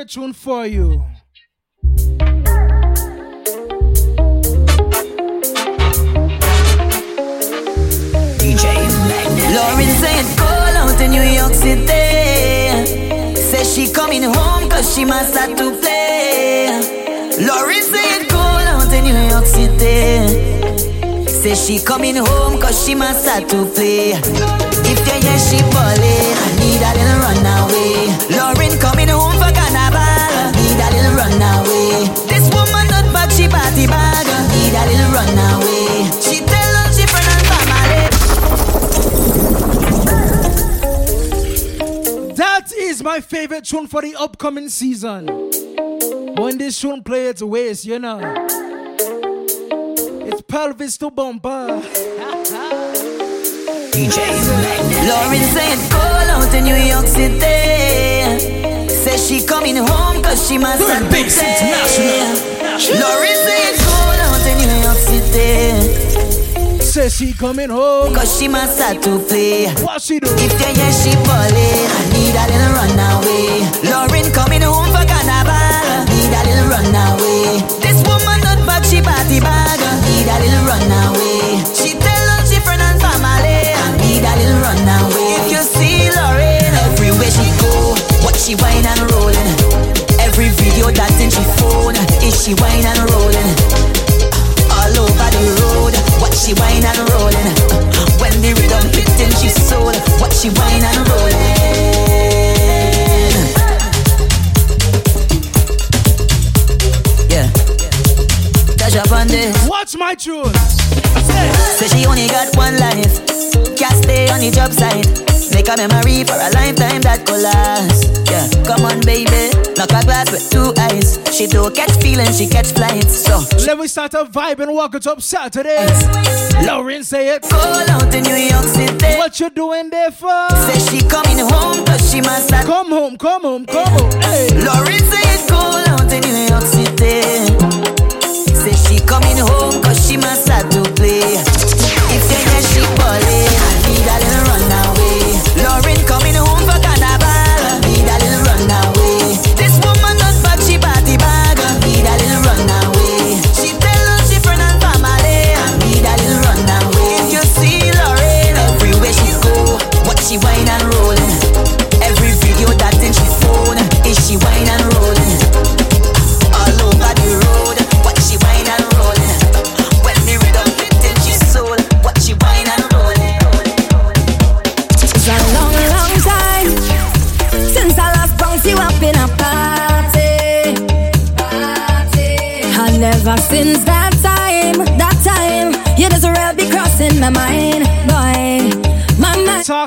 tune for you. DJ Lauren said, call out to New York City. Says she coming home cause she must have took she coming home cause she must start to play. If they hear she falling, I need a little runaway. Lauren coming home for carnival, I need a little runaway. This woman not back, she party bag, need a little runaway. She tell she friend and family. That is my favorite tune for the upcoming season. When this tune plays, it waste, you know pelvis to bumper. DJ Lauren said call out in New York City. Says she coming home cause she must have Base International. Lauren said call out in New York City. Says she coming home. Cause she must have to play. What she do? If you hear she ballin' I need a little runaway. Lauren coming home for carnival I need a little runaway. This woman not back she party bag a little runaway She tell all she friend and I need a little runaway If you see Lauren everywhere she go What she whine and rollin' Every video that's in she phone Is she whine and rollin' all over the road. What she whine and rolling. When the rhythm hits in she soul. What she whine and rolling. Yeah. Watch my tune. Say she only got one life. Can't stay on the job site. Make a memory for a lifetime that could last. Yeah, come on, baby. Knock a glass with two eyes. She don't catch feelings, she catch flights. So Let me start a vibe and wuk it up Saturday. Lauren, say it. Call out in New York City. What you doing there for? Say she coming home cause she must have Come home, come home, come home. Hey. Lauren say it call out in New York City. Must to play.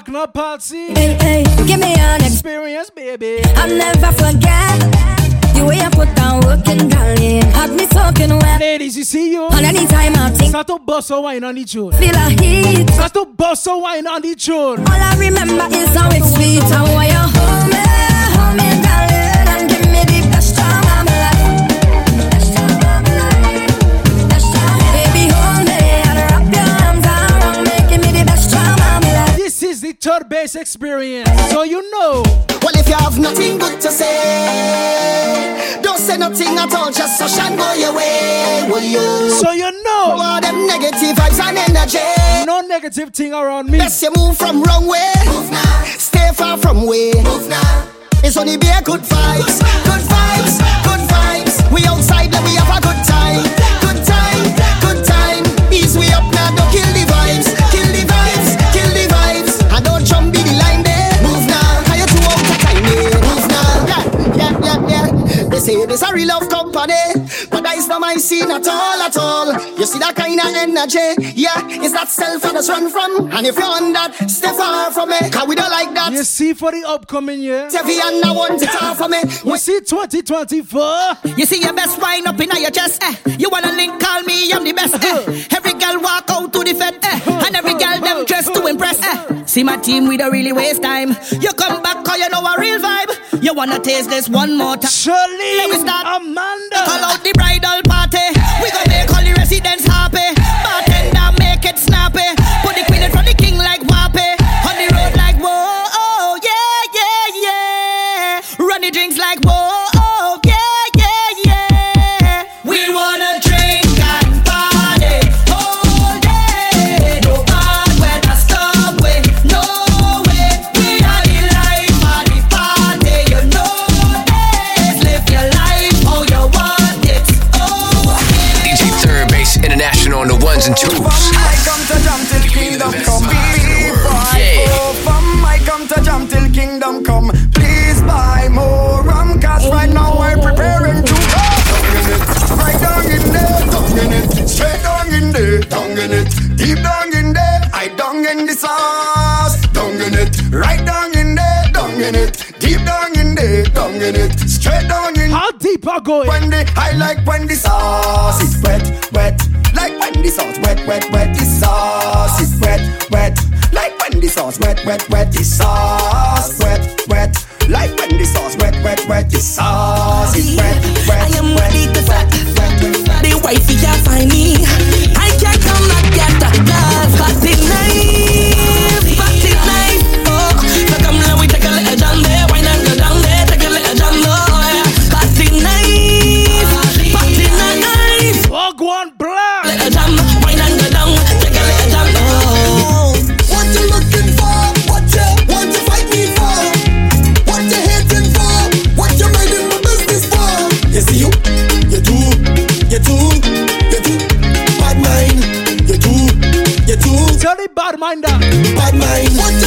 Mind. Talk party. Hey, hey, give me an experience, baby. I'll never forget the way you put down working, darling. Had me talking well. Ladies, you see you. And anytime I think, Start to bust a wine on the tune. feel a heat. Start to bust a wine on the tune. All I remember is how it's sweet and why you hold This is base experience. So you know. Well, if you have nothing good to say, don't say nothing at all, just so shine go your way. Will you? So you know. All them negative vibes and energy. No negative thing around me. Best you move from wrong way. Move now. Stay far from way. Move now. It's only be a good vibes. Good vibes. Good vibes. We outside and we have a good time. Say this a real love company. But that is not my scene at all, at all. You see that kind of energy? Yeah, it's that self I just run from. And if you're on that, stay far from me. Cause we don't like that. You see for the upcoming year. Tevi and I want it all for me. We see 2024. You see your best wine up in your chest, eh? You wanna link, call me, I'm the best, eh? Every girl walk out to the fed, eh? And every girl them dress to impress, eh? See my team, we don't really waste time. You come back, cause you know a real vibe. You wanna taste this one more time. Surely, Let me start. Amanda. Call out the bridal party. We gon' make all the residents and twos. I come to jam till kingdom come. Yeah. Oh, from I come to jam till kingdom come. Please buy more rum, cause right now I'm preparing to go. Right down in there, down in it. Straight down in there, down in it. Deep down in there, I down in the sauce. Down in it. Right down in there, down in it. Deep down in there, down in it. Straight down in Vago. When the I like when the sauce is wet, wet. Like when the sauce wet, wet, wet. The sauce is wet, wet. Like when the sauce wet, wet, wet. The sauce wet, wet. Like when the sauce wet, wet, wet. The sauce is wet, wet. I am ready to fight, wet, wet. The wifey can't find me. reminder. Bad mind.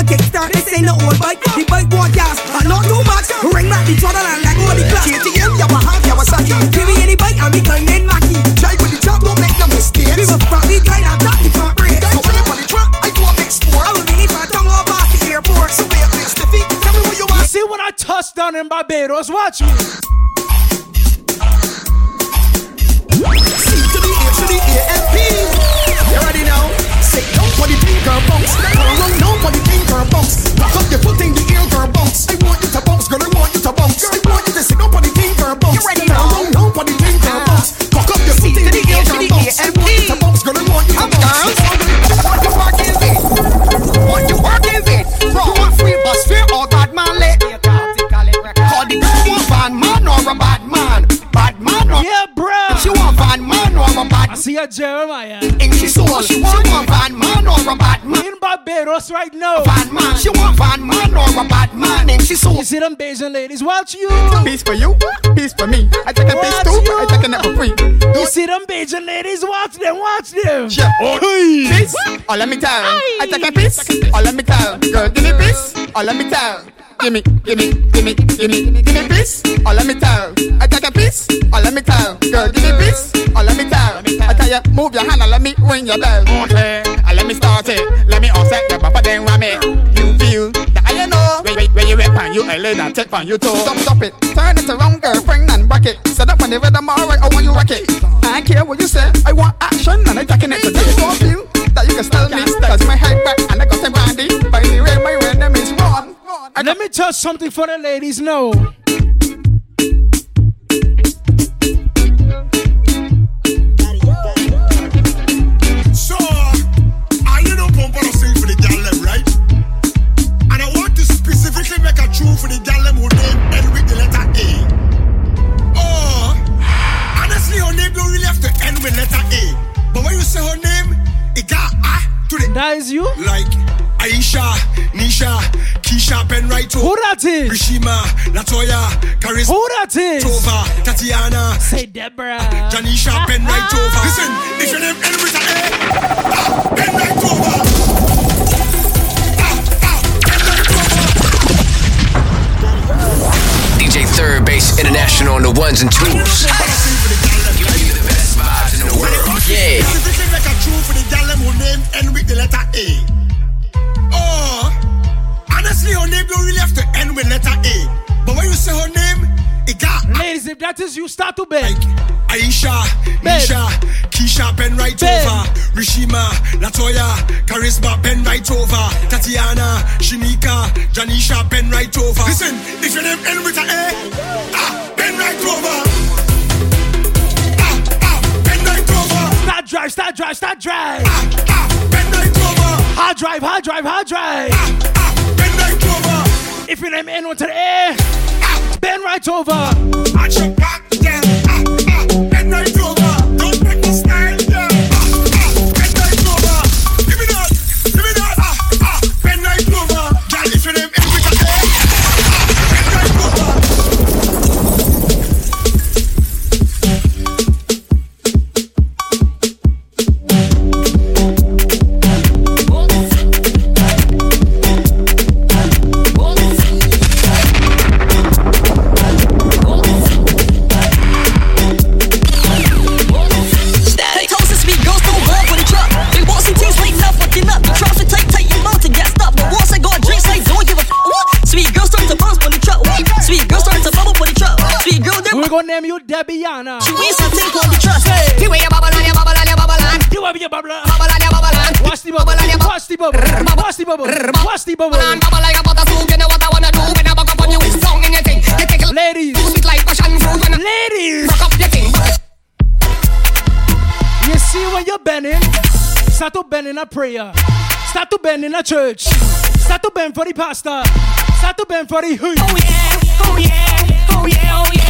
a kickstart, this ain't no old bike. The bike won't gas, but not too much. Ring back the throttle and let go the clutch. KTM, Yamaha, Kawasaki. Give me any bike and me kind in Mackie. Drive with the top, don't make no mistakes. We were front, we kind of top, the front brake. Go on the truck, I go up next explore. I will leave my tongue off at the airport. So wait, Mr. Feet, tell me what you want. You see when I touch down in Barbados, watch me. Girl bounce. Girl run down for the thing, girl bounce. Rock up your foot in the air, girl bounce. I want you to bounce, girl. I want you to bounce. I want you to sit down for the thing, girl bounce. You ready now? Run down for the thing, girl bounce. Cock up your foot in the air, girl bounce. I want you to bounce, girl. I want you to bounce. What you working with? What you working with? From free bus fare or bad man lit? Call the girl you want bad man or a bad man? Bad man or yeah, bro. She want bad man or a bad I see a Jeremiah. In she soul. She want a bad man or a bad man. In Barbados right now. Bad man. She want bad man or a bad man in she soul. You see them Bajan ladies, watch you. Peace for you, peace for me. I take a piece too, you. I take a nap for free. You see them Bajan ladies, watch them, watch them. Yeah. Oh, peace, all let me tell. I take a piece, all let me tell. Girl, give me peace, all let me tell. Give me, give me, give me, give me, give me peace, all let me tell. I take a piece, all let me tell. Girl, give me peace, all let me tell. I tell you, move your hand and let me ring your bell. Okay, and let me start it. Let me offset the buffer then it. You feel that I know. When, when, when you rip and you lay that tip on you toe. Stop, stop it. Turn it around, girlfriend and back it. Set up when the rhythm alright, I want you rock it. I care what you say. I want action and I taking it today. I feel that you can still me. Cause my head back wrong. Let me tell something for the ladies No. So, I you know pump on sing for the gal right? And I want to specifically make a tune for the gal them who name end with the letter A. Oh, honestly, her name don't really have to end with letter A. But when you say her name, it got ah to the. That is you? Like Aisha, Nisha, Keisha, Ben Right. Who that is? Rishima, Latoya, Charisma. Who that is? Tova, Tatiana. Say Deborah. Janisha, Ben Right over. Listen, if your name end with a A, Ben Right over. DJ Third Base International on the ones and twos. Giving you the best vibes in the world. Yeah. End with the letter A. Oh, honestly, her name don't really have to end with letter A. But when you say her name, it got Ladies, if that is you, start to beg. Aisha, Nisha, Keisha, Ben Right over. Rishima, Latoya, Charisma, Ben Right over. Tatiana, Shinika, Janisha, Ben Right over. Listen, if your name end with a A, ah, Ben Right over. Ah, ah, Ben Right over. Start drive, start drive, start drive. Ah, ah, Ben. Hard drive, hard drive, hard drive. Ah, ah, Ben Right over. If your name end to the A, bend right over. Name you Debiana. She waist and take on the trust. Hey. The way you bubble and you bubble and you bubble and You have your bubble. bubble and you bubble and Watch the bubble. Watch the bubble. Watch the bubble. Watch the bubble. bubble like a butter soup. You know what I wanna do when I buck up on you. Strong in your thing. You take it Ladies. sweet like passion fruit when I Ladies. rock up your thing. You see when you're bending, start to bend in a prayer. Start to bend in a church. Start to bend for the pastor. Start to bend for the who. Oh yeah, oh yeah, oh yeah, oh yeah.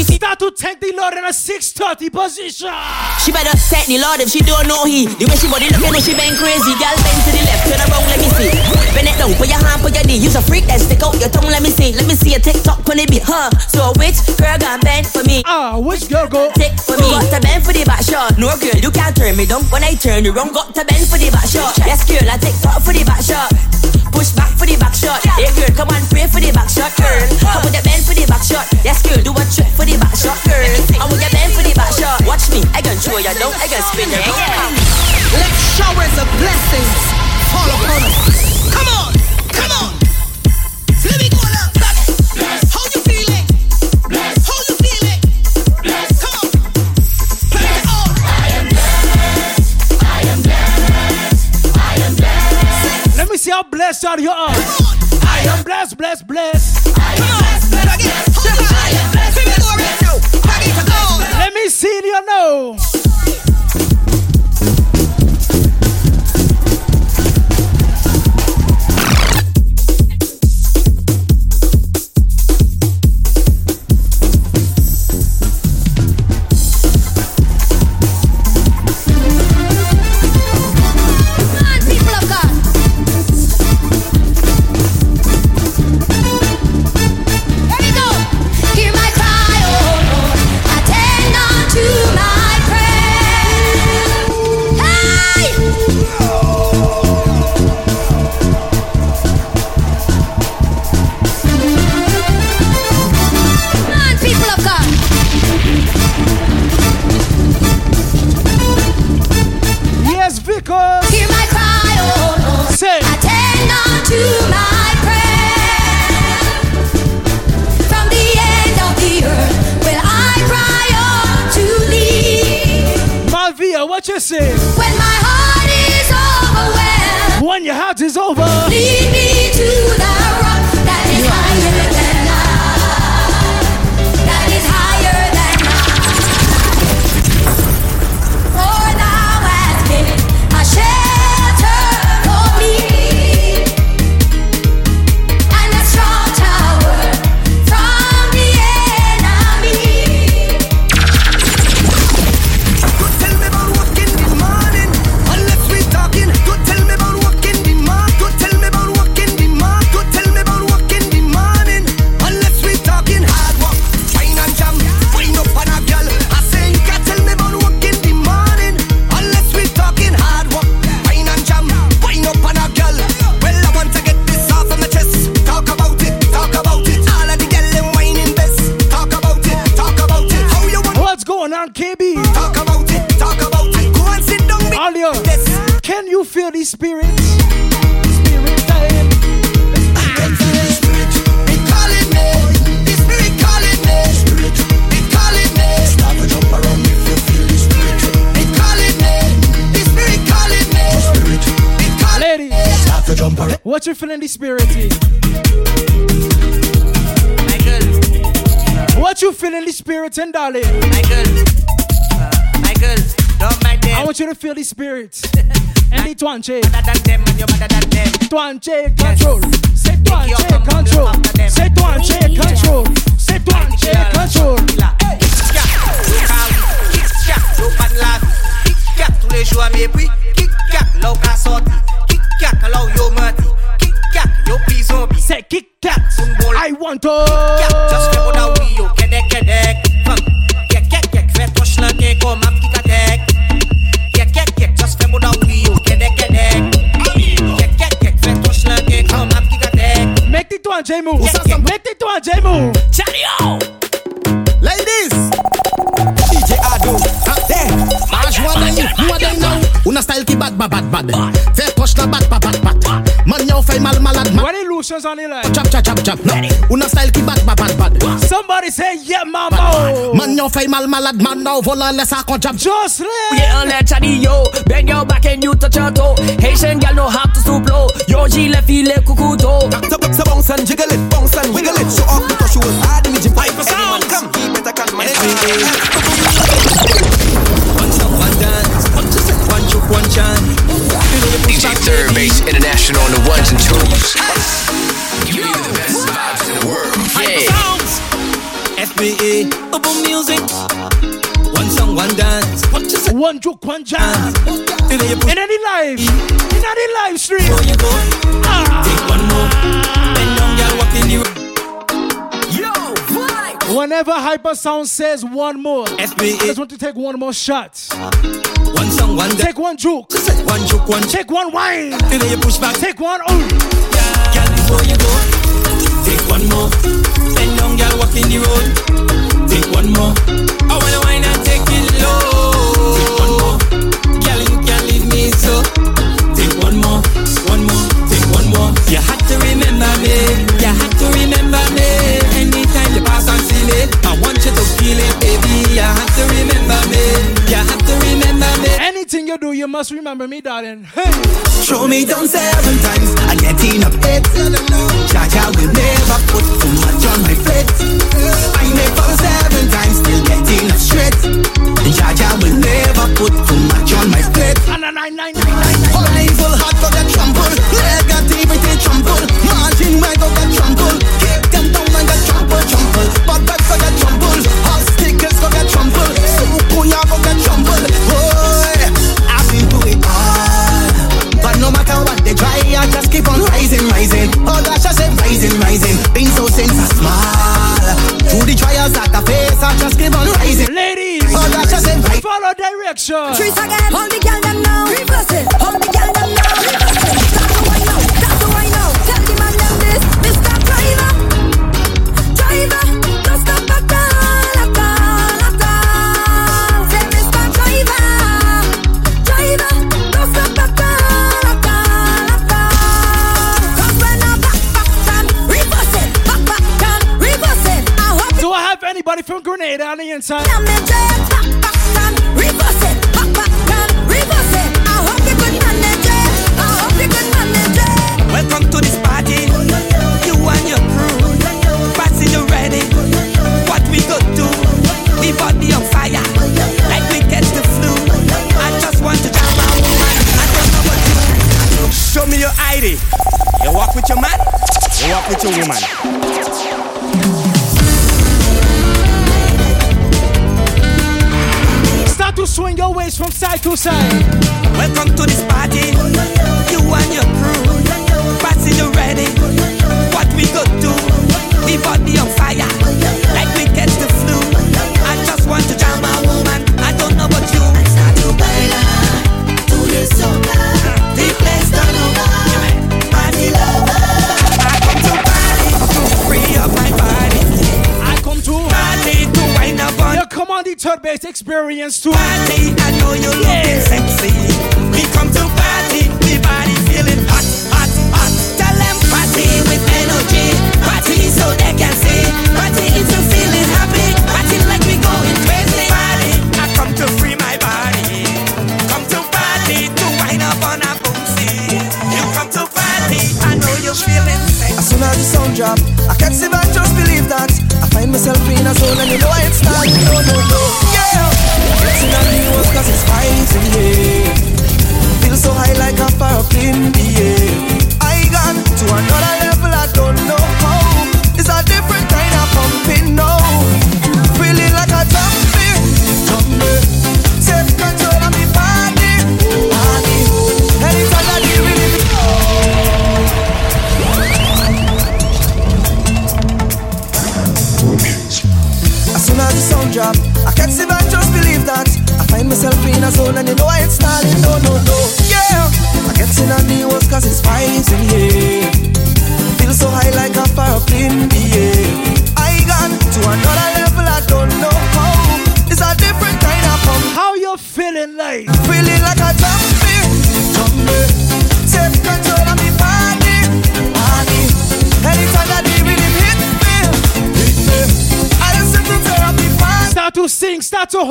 Start to thank the Lord in a 630 position. She better thank the Lord if she don't know he. The way she body looking, know she been crazy. Girl, bend to the left, turn around, let me see. Bend it down, put your hand, put your knee. Use a freak that stick out your tongue, let me see. Let me see a TikTok on the beat, huh? So which girl got bend for me? Ah, which girl go? Tick for me. Got to bend for the back shot. No girl, you can't turn me down when I turn you wrong. Got to bend for the back shot. Yes, girl, I take top for the back shot. Push back for the back shot. Hey girl, come on, pray for the back shot, girl. I want you bend for the back shot. Yes, girl, do a trick for the back shot, girl. I'm want you bend for the back shot. Watch me, I can show you down, I can spin you down. Let showers of blessings fall upon us. Come on, come on. Let me Let me see how oh, blessed out you are. I am blessed, blessed, blessed. Let me see you know. What you say? When my heart is overwhelmed, When your heart is over. The spirit is? What you feeling the spirit and darling? Michael, uh, Michael, don't mind them. I want you to feel the spirit. and the Twanche. Better than them and you're better than them. Twanche control. Say Twanche control. Say Twanche control. Say Twanche control. Kick-cat tous les jours à mépris. Kick-cat, là où qu'à sorti. Kick-cat, là où yo menti. Kick-cat, yo pris zombie. Say kick-cat. I want to. Kick-cat, just fais bon à oui, yo. Kedek, kedek. Fam. Kek, kek, kek. Fais ton schlanqué comme un petit cadec. Kek, kek, kek. Just fais bon à oui, yo. Kedek, kedek. Kek, kek, kek. Fais ton schlanqué comme un petit cadec. Make the Twanche move. Make the Twanche move. Chanio. Ladies, DJ Ado, ah, there. Mange moi d'ailleurs, moi d'ailleurs now. Una style qui bad, bad, bad, bad. Fais poche la bad, bad, bad, bad. Man, yo, fait mal, malade, man. What illusions on the line? Chap, chap, chap, chap. No. Una style qui bad, bad, bad, bad. Somebody say yeah, mama. Man, yo, fait mal, malade, man. Now, volant, laisse à qu'on jab. Just Yeah, on that chatty yo. Bend your back and you touch your toe. Haitian gal know how to stoop low. Yo, gilet file kukuto. So, so bounce and jiggle it, bounce and wiggle it. Show off because you was hard in the gym. Pipe sound, come. He better come, man. One shot, one dance. One choke, one chant. DJ Third Base International on the ones and twos. Give you the best vibes in the world. Yeah. FBA, Bubble Music. One song, one dance. one juke, one jam. In any live, in any live stream. Ah. Take one more. Whenever Hyper Sound says one more, I just want to take one more shot. Uh, one song, one Take one juke. One juke, one Take one wine. Then you push back. Take one oh. Girl, before you go, take one more. Bend down, girl, walk in the road. Take one more. I wanna wine and take it low. Take one more. Girl, you can't leave me so. Take one more, one more, take one more. You had to remember me. You had to remember me. Me, I want you to feel it, baby. You had to remember me. You had to remember me. Anything you do, you must remember me, darling. Hey. Throw me down seven times, I get enough hit. Jaja will never put too much on my plate. I may fall seven times, still get enough straight. Jaja will never put too much on my plate. Level hard go get trample, negativity trample. Margin where go get trample, kick them down and get trample, trample. Bad vibes go get trample, obstacles go get trample. Sukuya go get trample. Boy, I've been through it all. But no matter what they try, I just keep on rising, rising. Oh gosh, I said rising, rising. Been so since I small. Through the trials that I face, I just keep on rising. Ladies, oh gosh, I said right. Follow direction. Trees again, hold the girl them now. Reverse it, hold the girl them now. From Grenada on the inside? Reverse it, back, back, time, reverse it. I hope you could manage it. I hope you could manage it. Welcome to this party. You and your crew. Party, you ready? What we go do? We body on fire. Like we catch the flu. I just want to jam my woman. I don't know what you. Show me your ID. You walk with your man. You walk with your woman. From side to side. Welcome to this party. You and your crew. Party, you ready? What we go do? We body on fire. Like we catch the flu. I just want to jam my woman. I don't know about you. The place don't over. Party lover. I come to party to free up my body. I come to party to wind up on. You come on the third base experience too. Party,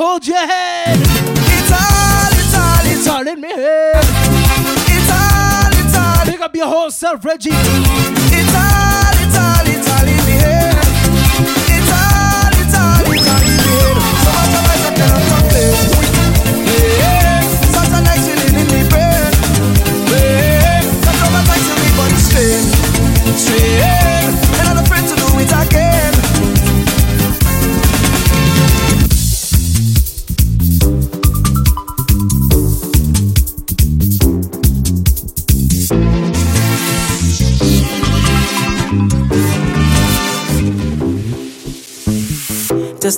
hold your head. It's all, it's all, It's all in me head. it's all, it's all. Pick up your whole self, Reggie.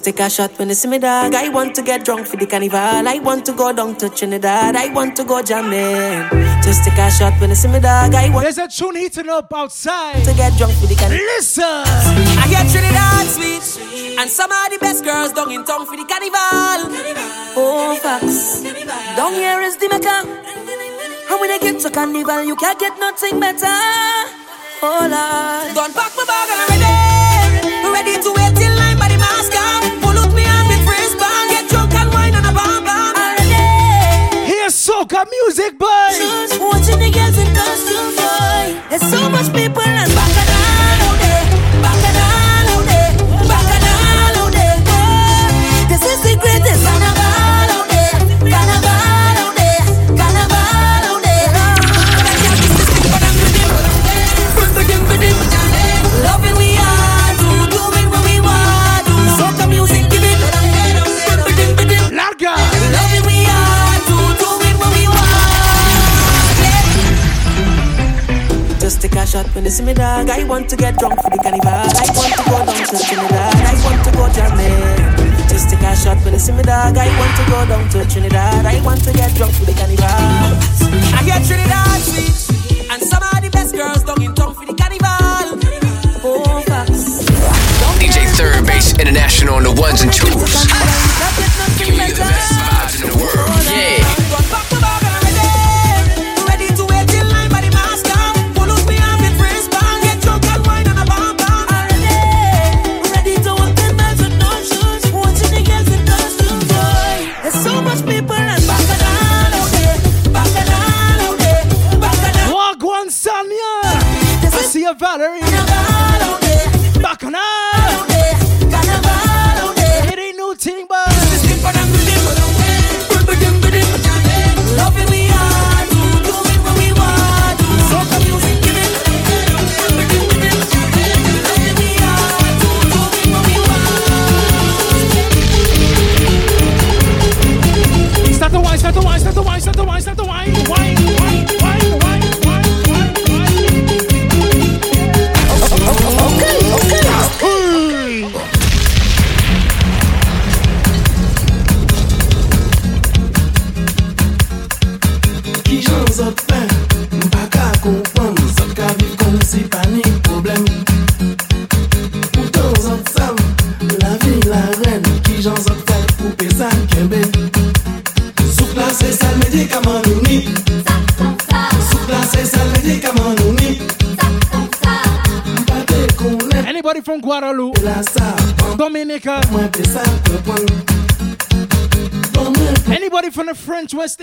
Take a shot when you see me dog. I want to get drunk for the carnival. I want to go down to Trinidad. I want to go jamming. Just take a shot when you see me dog. I want There's a tune heating up outside. to get drunk for the carnival. Listen. I get Trinidad sweet. And some of the best girls down in town for the carnival. Oh, facts. Down here is the Mecca. And when I get to carnival, you can't get nothing better. Oh, Lord. Don't pack my bag and I'm ready. Music, boy. Watching the girls in costume, boy. There's so much people see me dog. I want to get drunk for the carnival. I want to go down to Trinidad. I want to go jamming. Just take a shot when you see me dog. I want to go down to Trinidad. I want to get drunk for the carnival. I get Trinidad sweet. And some of the best girls down in town for the carnival. Oh, facts. DJ Third Base International on the ones and twos. Giving you the best Dominica, anybody from the French West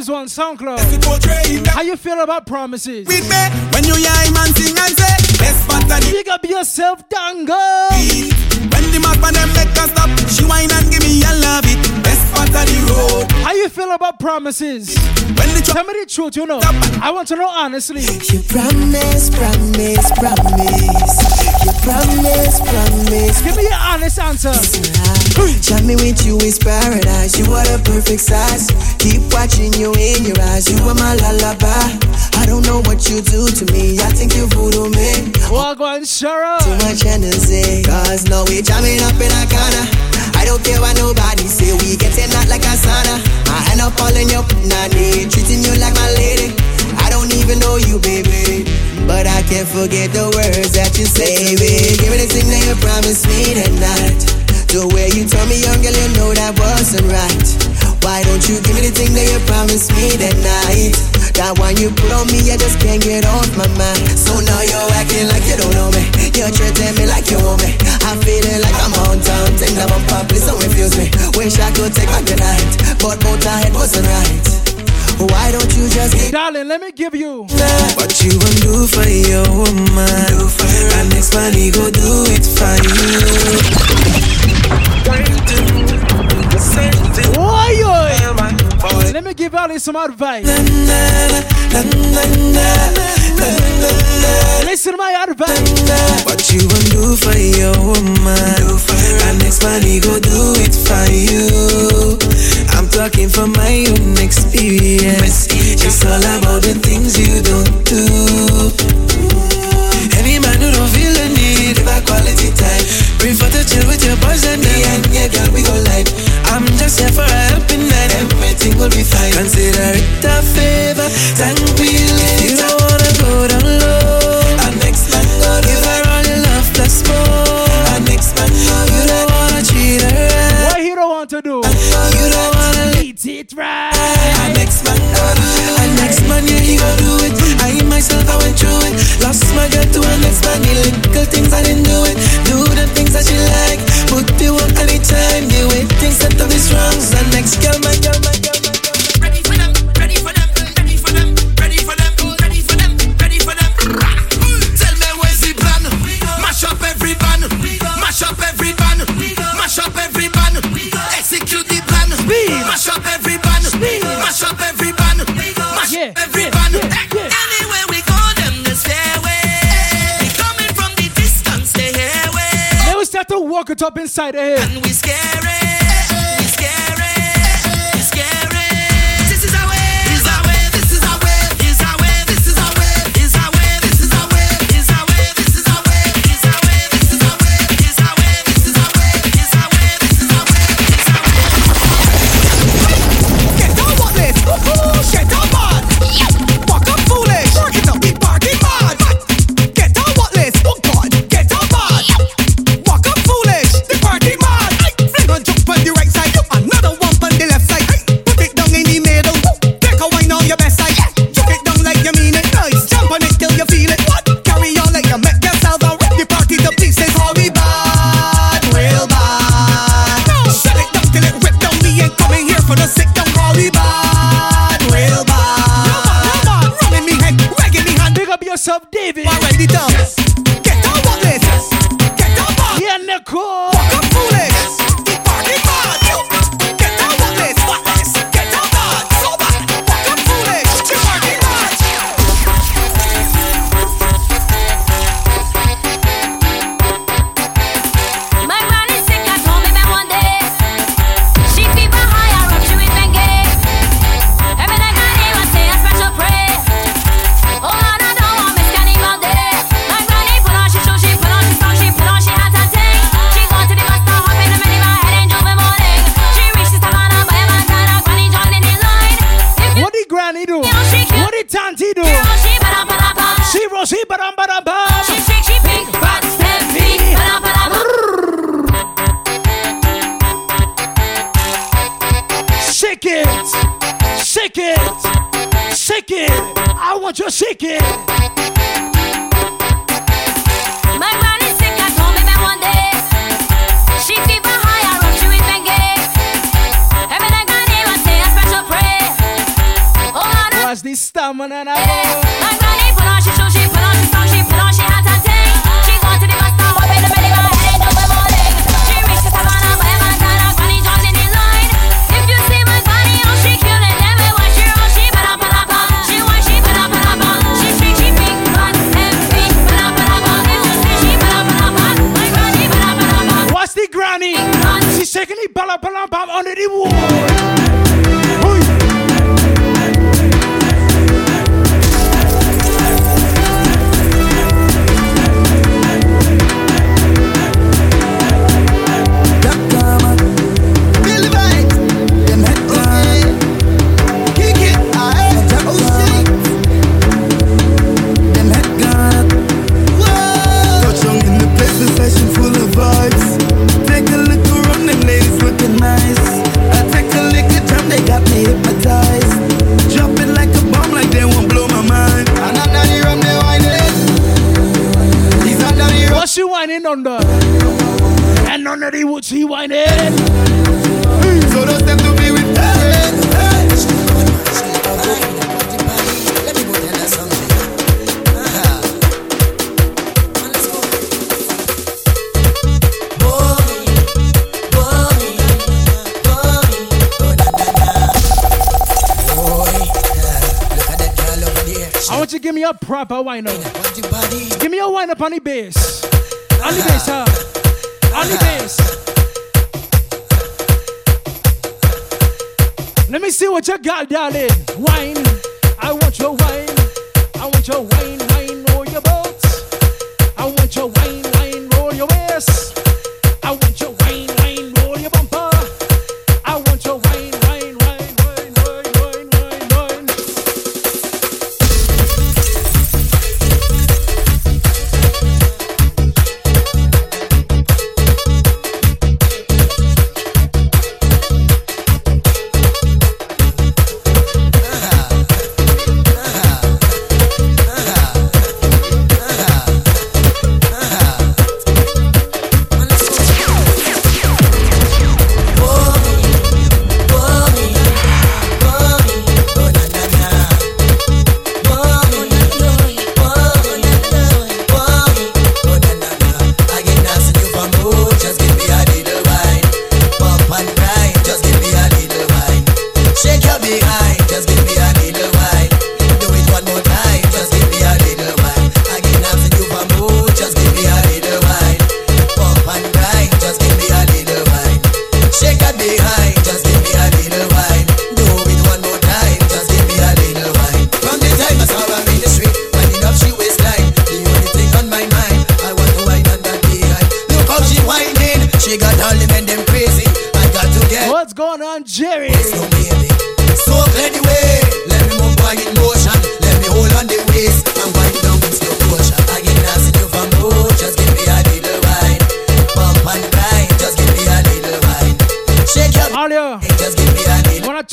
have big Vibes on SoundCloud. How you feel about promises? with me when you hear him and sing and say part of the up yourself, Dango. When the map on them make us stop, she whine and give me a love it. Best part of the road. How you feel about promises. Tell me the truth, you know. I want to know honestly. You promise, promise, promise. Promise, promise. Give me your honest answer. Tell me with you is paradise. You are the perfect size. Keep watching you in your eyes. You are my lullaby. I don't know what you do to me. I think you voodoo me. Walk on, Shara. Too much energy. Cause now we jamming up in a corner. I don't care what nobody say. We getting hot like a sauna. I end up calling you nanny, treating you like my lady. I don't even know you, baby. But I can't forget the words that you say, baby. Give me the thing that you promised me that night. The way you told me young girl, you know that wasn't right. Why don't you give me the thing that you promised me that night? That one you put on me, I just can't get off my mind. So now you're acting like you don't know me. You're treating me like you want me. I'm feeling like I'm on town. Think that I'm public, so refuse me. Wish I could take back the night, but both our head wasn't right. Why don't you just give Darling, let me give you. What you want do for your woman? Do for And next money go do it for you. Oi, oi. Let me give Ali some advice. Listen to my advice. What you want do for your woman? Do for And next money go do it for you I'm talking from my own experience. It's all about the things you don't do. Any man who don't feel the need of a quality time. Prefer to chill with your boys and me and yeah girl we go light I'm just here for a helping hand. Everything will be fine. Consider it a favor. Thank me later wanna it right. Our next man go uh, Our next man yeah he go do it. I myself I went through it. Lost my girl to a next man The little things I didn't do it. Do the things that she like Put the work anytime The way things set up is wrong. So next girl my girl up every band, mash up every band, mash up every band. Anywhere we go, them the stairway. We coming from the distance, they hear way. Then we start to walk it up inside the head. And we scary, we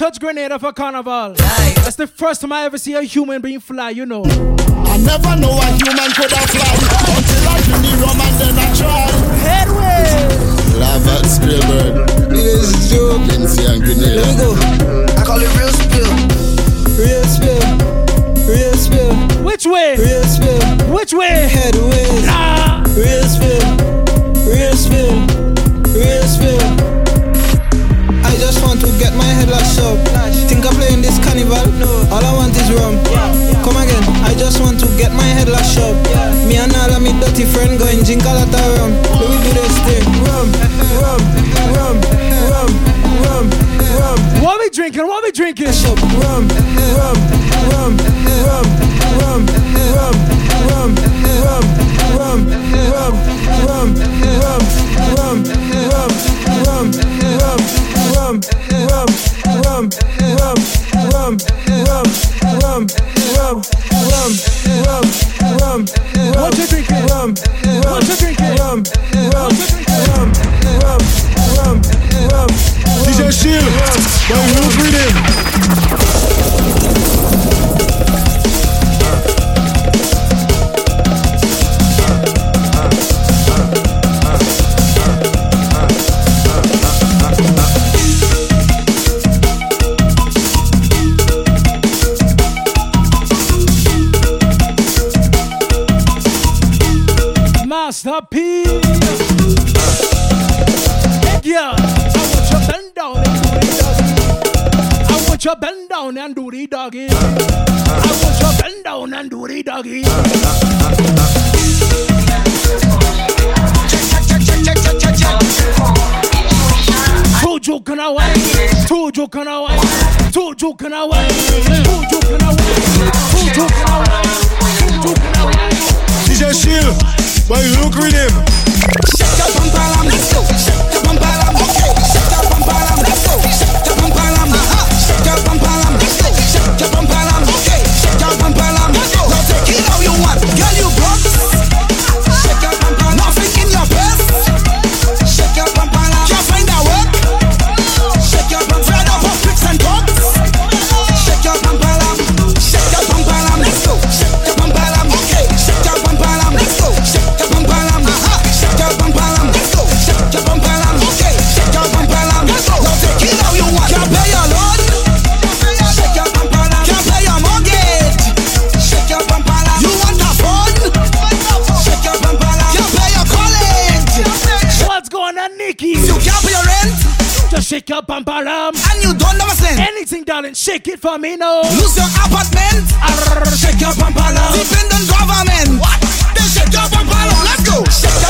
touch Grenada for Carnival, that's the first time I ever see a human being fly, you know. I never know a human could have fly until I drink the rum and then I try. Headway! Love at Spielberg. This is Joe, Lindsay and Grenada. Here we go. I call it real spill. Real spill. Real spill. Which way? Real spill. Which way? Headways. Nah. Real spill. Real spill. Real spill. I just want to get my head lashed up. Think I'm playing this carnival? No. All I want is rum. Come again. I just want to get my head lashed up. Me and all of me dirty friend going drink a lot of rum. Let me do this thing. Rum, rum, rum, rum, rum, rum. What we drinking? What we drinking? Rum, rum, rum, rum, rum, rum, rum, rum, rum, rum, rum, rum, rum, rum, rum, rum, rum, rum, rum, rum, rum, rum, rum, rum, rum, rum, rum, rum, rum. What you drinking? Rum, What you drinking? rum, rum, rum, rum, rum, rum. DJ Shield, by Will Breeding. you bend down and do the doggy. I want you bend down and do the doggy. Tuju kana Two tuju kana wai, tuju kana wai, tuju kana wai, tuju kana wai, tuju kana wai. DJ Shield, but you look with him. Shake your bumper, let's go. Darling, shake it for me now. Lose your apartment. Shake your bum palam. Depend on government. What? Then shake your bum palam. Let's go.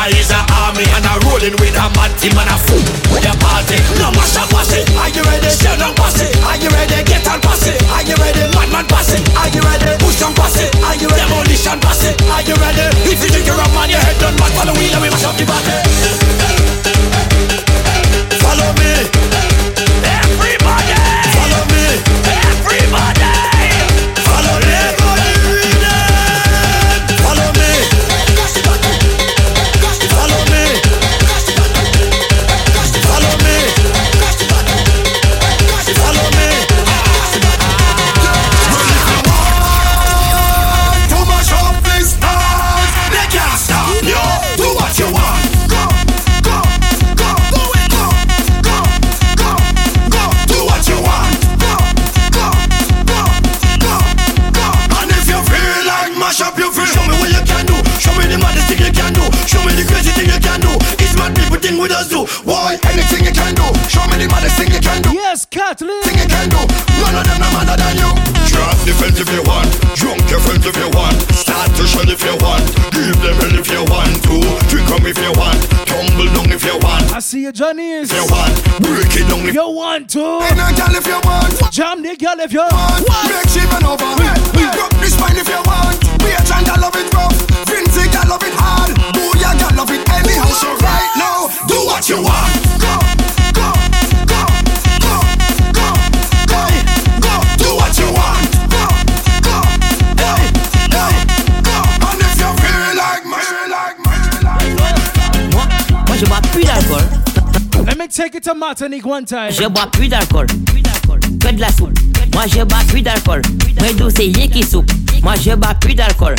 Cause Soca is a army and a rolling with a mad team and a fool. A party, no mash up pass it. Are you ready? Shell down pass it. Are you ready? Get on pass it. Are you ready? Madman pass it. Are you ready? Push on pass it. Are you ready? Demolition pass it. Are you ready? If you think you're a man, your head done back. Follow wheel and we mash up the party. To Martinique one time. Je bois plus d'alcool. Que de la soupe. Moi je bois plus d'alcool. Moi d'où c'est qui soupe. Moi je bois plus d'alcool.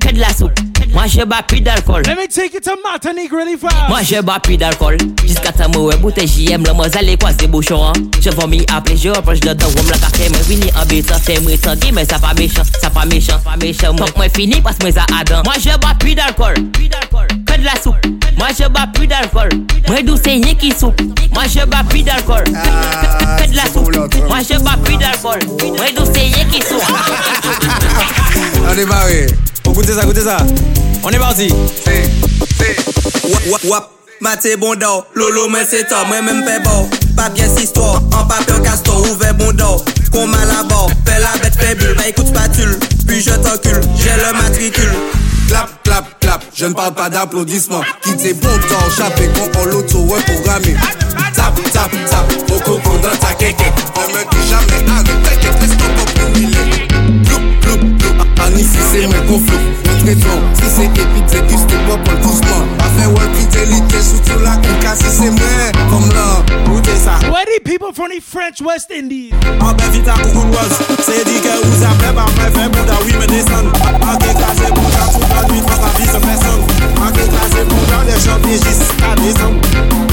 Que de la soupe. Moi je bois plus d'alcool. Let me take it to Martinique really fast. Moi je bois plus d'alcool. Jusqu'à temps où bouteille JM Le moi allez croiser bouchon hein. Je vomis appeler je reproche de temps Où me la café Mais vini en bêta Fait moi sanguin Mais ça pas méchant Ça pas méchant Pas méchant Faut que moi fini Parce que moi ça Adam Moi je bois plus d'alcool. Que de la soupe. Moi je bois plus d'alcool. Moi d'où c'est rien qui soupe. Moi je bois plus d'alcool. Que- de la soupe. Moi je bois plus d'alcool. Moi d'où c'est rien qui soupe. On est barré. On goûte ça, goûtez ça. On est parti. Wap, wap, wap, maté bon d'or, lolo men c'est tard, moi même fait bon. Pas bien cette histoire, en papier castor, ouvert bon d'or. Qu'on mal à bord, fais la bête faible, bah écoute spatule, puis je t'encule, j'ai le matricule. Clap, clap, clap. Je ne parle pas d'applaudissements. Quittez bon temps, chaper quand on l'auto reprogrammé. Tap, tap, tap. Au coco dans ta kéké. Ne me dis jamais arrête, t'inquiète. Ploup, ploup, Ani si se mwen konflou, mwen treton Si se kepit se kif, se pop an kouzman Afen wè ki delite, soutou la konka Si se mwen, kom la, ou de sa Where the people from the French West Indies? An ben vita koukoun waz Se di ke ou sa preb, an ben fe bouda Ou me desan, an ke kaze bouda Tout an mi, an ka vi se feson An ke kaze bouda, de chan de jis Ka desan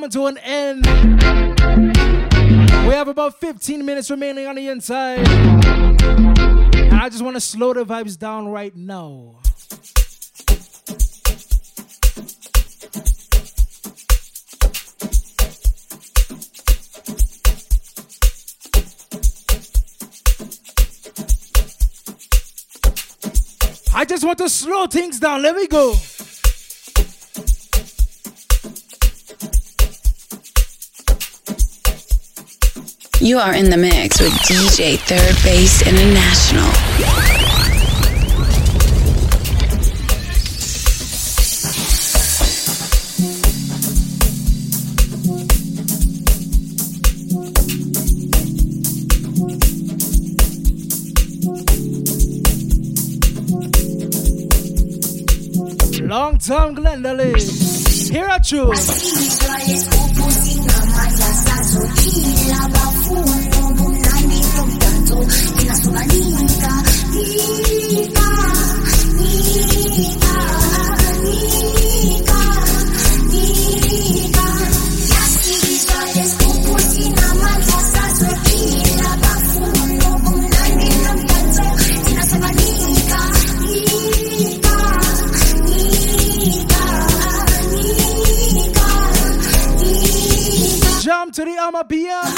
coming to an end. We have about 15 minutes remaining on the inside. And I just want to slow the vibes down right now. I just want to slow things down. Let me go. You are in the mix with DJ Third Base International. Long time Glendale. Here Yasa so chi la ba fu no bu nai mi tom tanto. To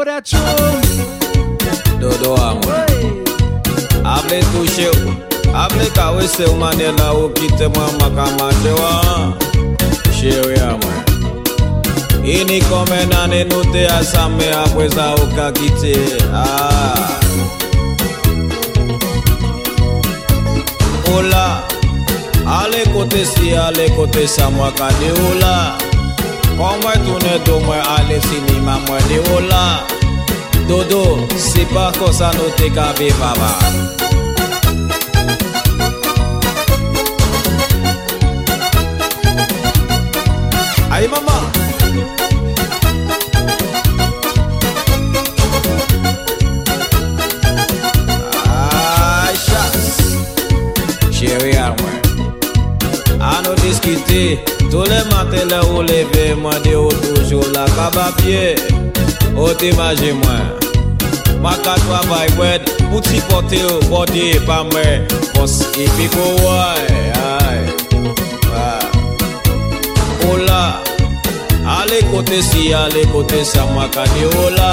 adoração. Dodoamo. Abre tu cheu. Abre cawe seu manela o que te mama camachewa. Cheu ya mãe. Ini come nane nute asame apweza ukakite. Ah. Ola. Ale kote si ale kote samwa kade ola. Ola. Pon mwen toune do mwen ale sinima mwen de ola Dodo, se pa kosa nou te ka be baba. le ou leve, mwen de ou toujou la kabapye Ou te maje mwen. Maka twa bay wed, mouti pote ou bode pa mwen. Pons ipi kou woy, ay, ay Ou la, ale kote si, ale kote sa mwen kade ou la.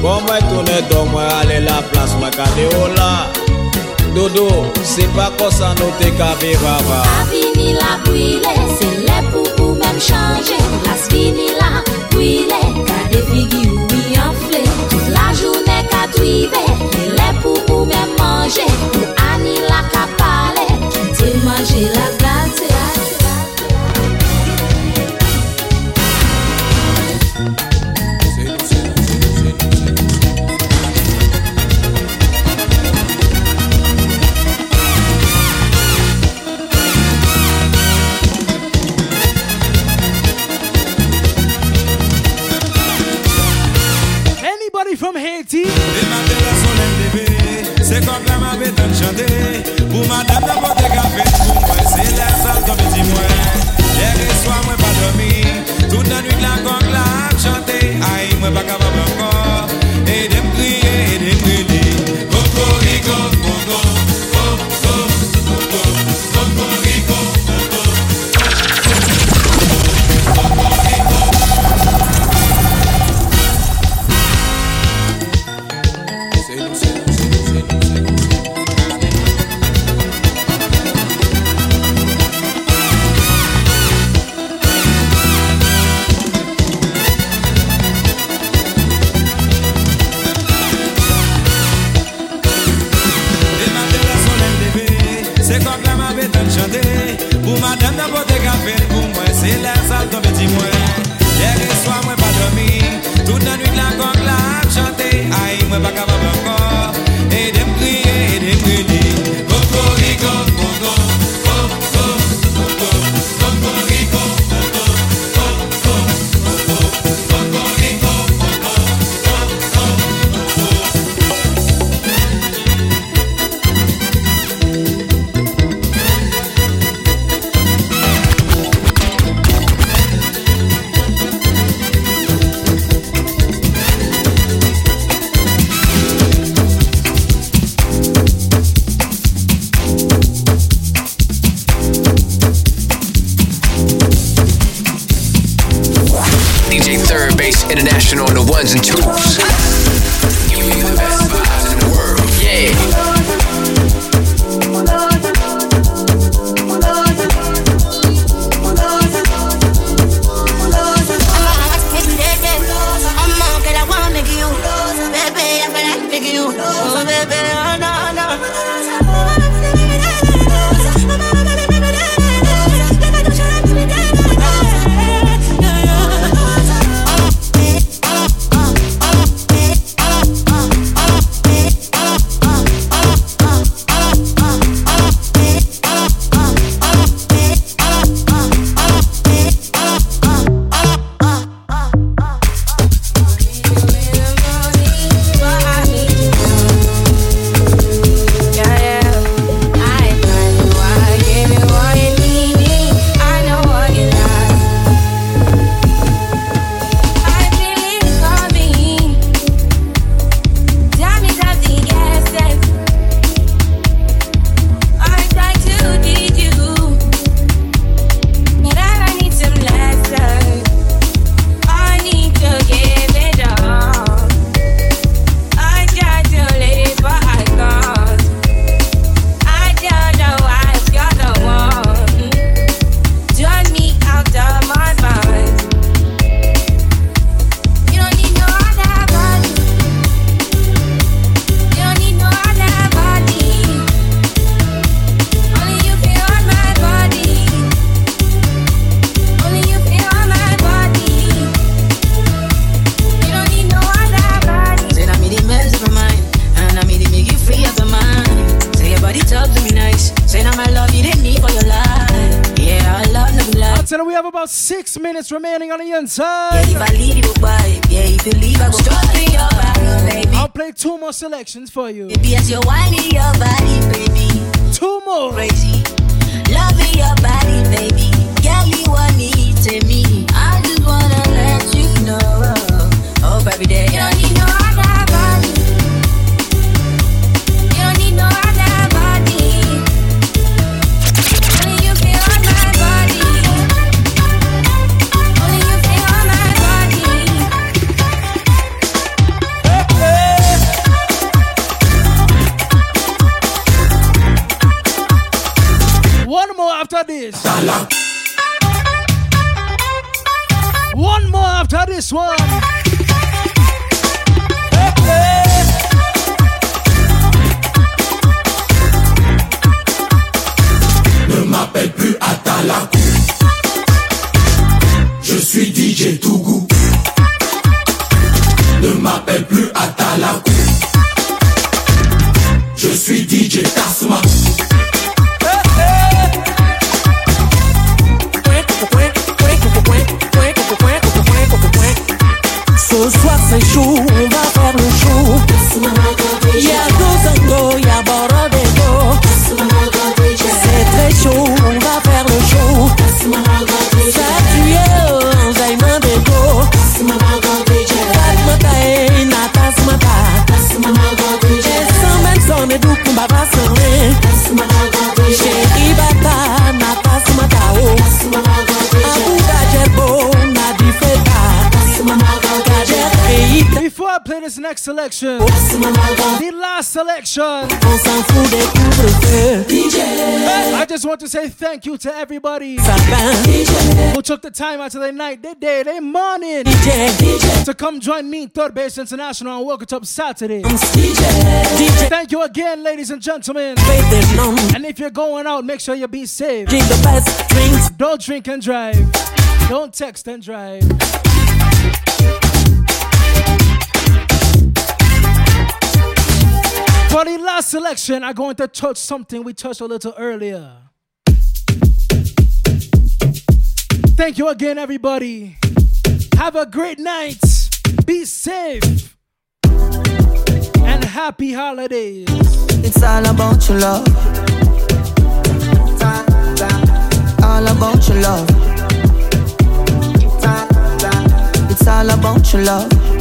Kon mwen toune do mwen ale la plas mwen kade ou la. Dodo, se pa kosa nou te ka viva va A vini la brile, se le chanje, las vini la Wile, kade figi ou mi anfle Tout la jounen ka drive Le pou ou men manje Ou ani la ka pale Ki te manje la gla more selections for you. This next selection. The last selection. I just want to say thank you to everybody who took the time out of their night, their day, their morning to come join me, Third Base International, on Wuk It Up Saturday. Thank you again, ladies and gentlemen. And if you're going out, make sure you be safe. Don't drink and drive. Don't text and drive. For the last selection, I'm going to touch something we touched a little earlier. Thank you again, everybody. Have a great night. Be safe. And happy holidays. It's all about your love. All about your love. It's all about your love.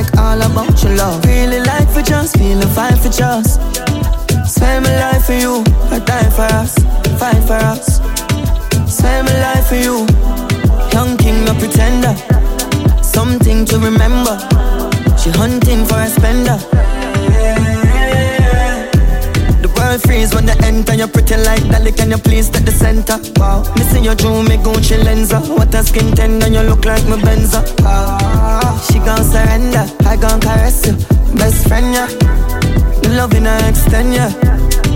Like all about your love. Really like for just, feeling fine for just. Spend my life for you, I die for us, fight for us. Spend my life for you, young king, no pretender. Something to remember. She hunting for a spender. The world freeze when they enter. You're pretty like Dolly, can you please take the center? Wow, missing your jewel, me Gucci lenser. What a skin tender, you look like my Benza. Ah, she gon' surrender, I gon' caress you, best friend yeah. The love in her extend yeah.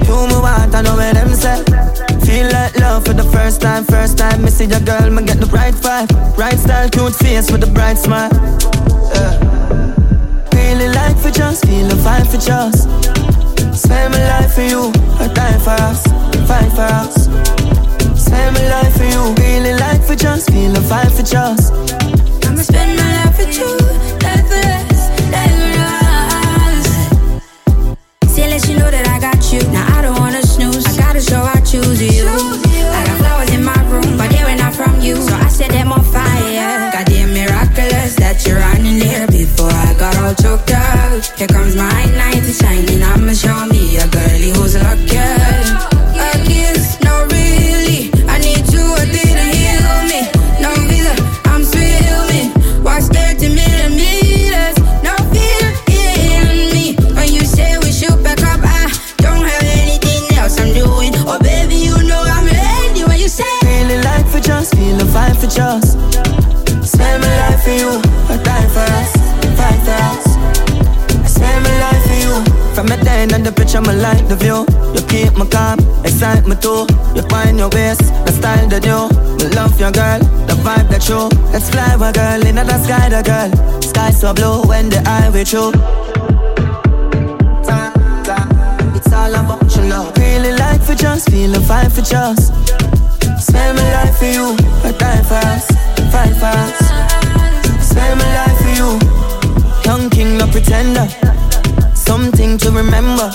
You me want, I know where them say. Feel like love for the first time, first time. Me see your girl, me get the right vibe, right style, cute face with a bright smile. Yeah. Really like for just, feeling fine for just. Spend my life for you, I die for us, fight for us. Spend my life for you, really like for just, feeling fine for just. I'ma spend my life with you, life for us, life for us. Say, let you know that I got you. Now I don't wanna snooze. I gotta show I choose you. Here comes my night shining. I'ma show me a girlie who's lucky. A kiss, no really. I need you me. No I'm. Watch 30 millimeters. No fear in me. When you say we should back up, I don't have anything else I'm doing. Oh, baby, you know I'm ready when you say. Really like for just, for just. From the picture, I like the view. You keep me calm, excite me too. You find your waist, the style that you. Me love your girl, the vibe that you. Let's fly, my girl, in the sky, the girl. Sky so blue when the eye with you. It's all about your love. Really like for just, feeling fine for just. Spend my life for you, I die for us, fight for us. Spend my life for you, young king, no pretender something to remember.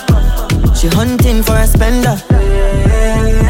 She hunting for a spender.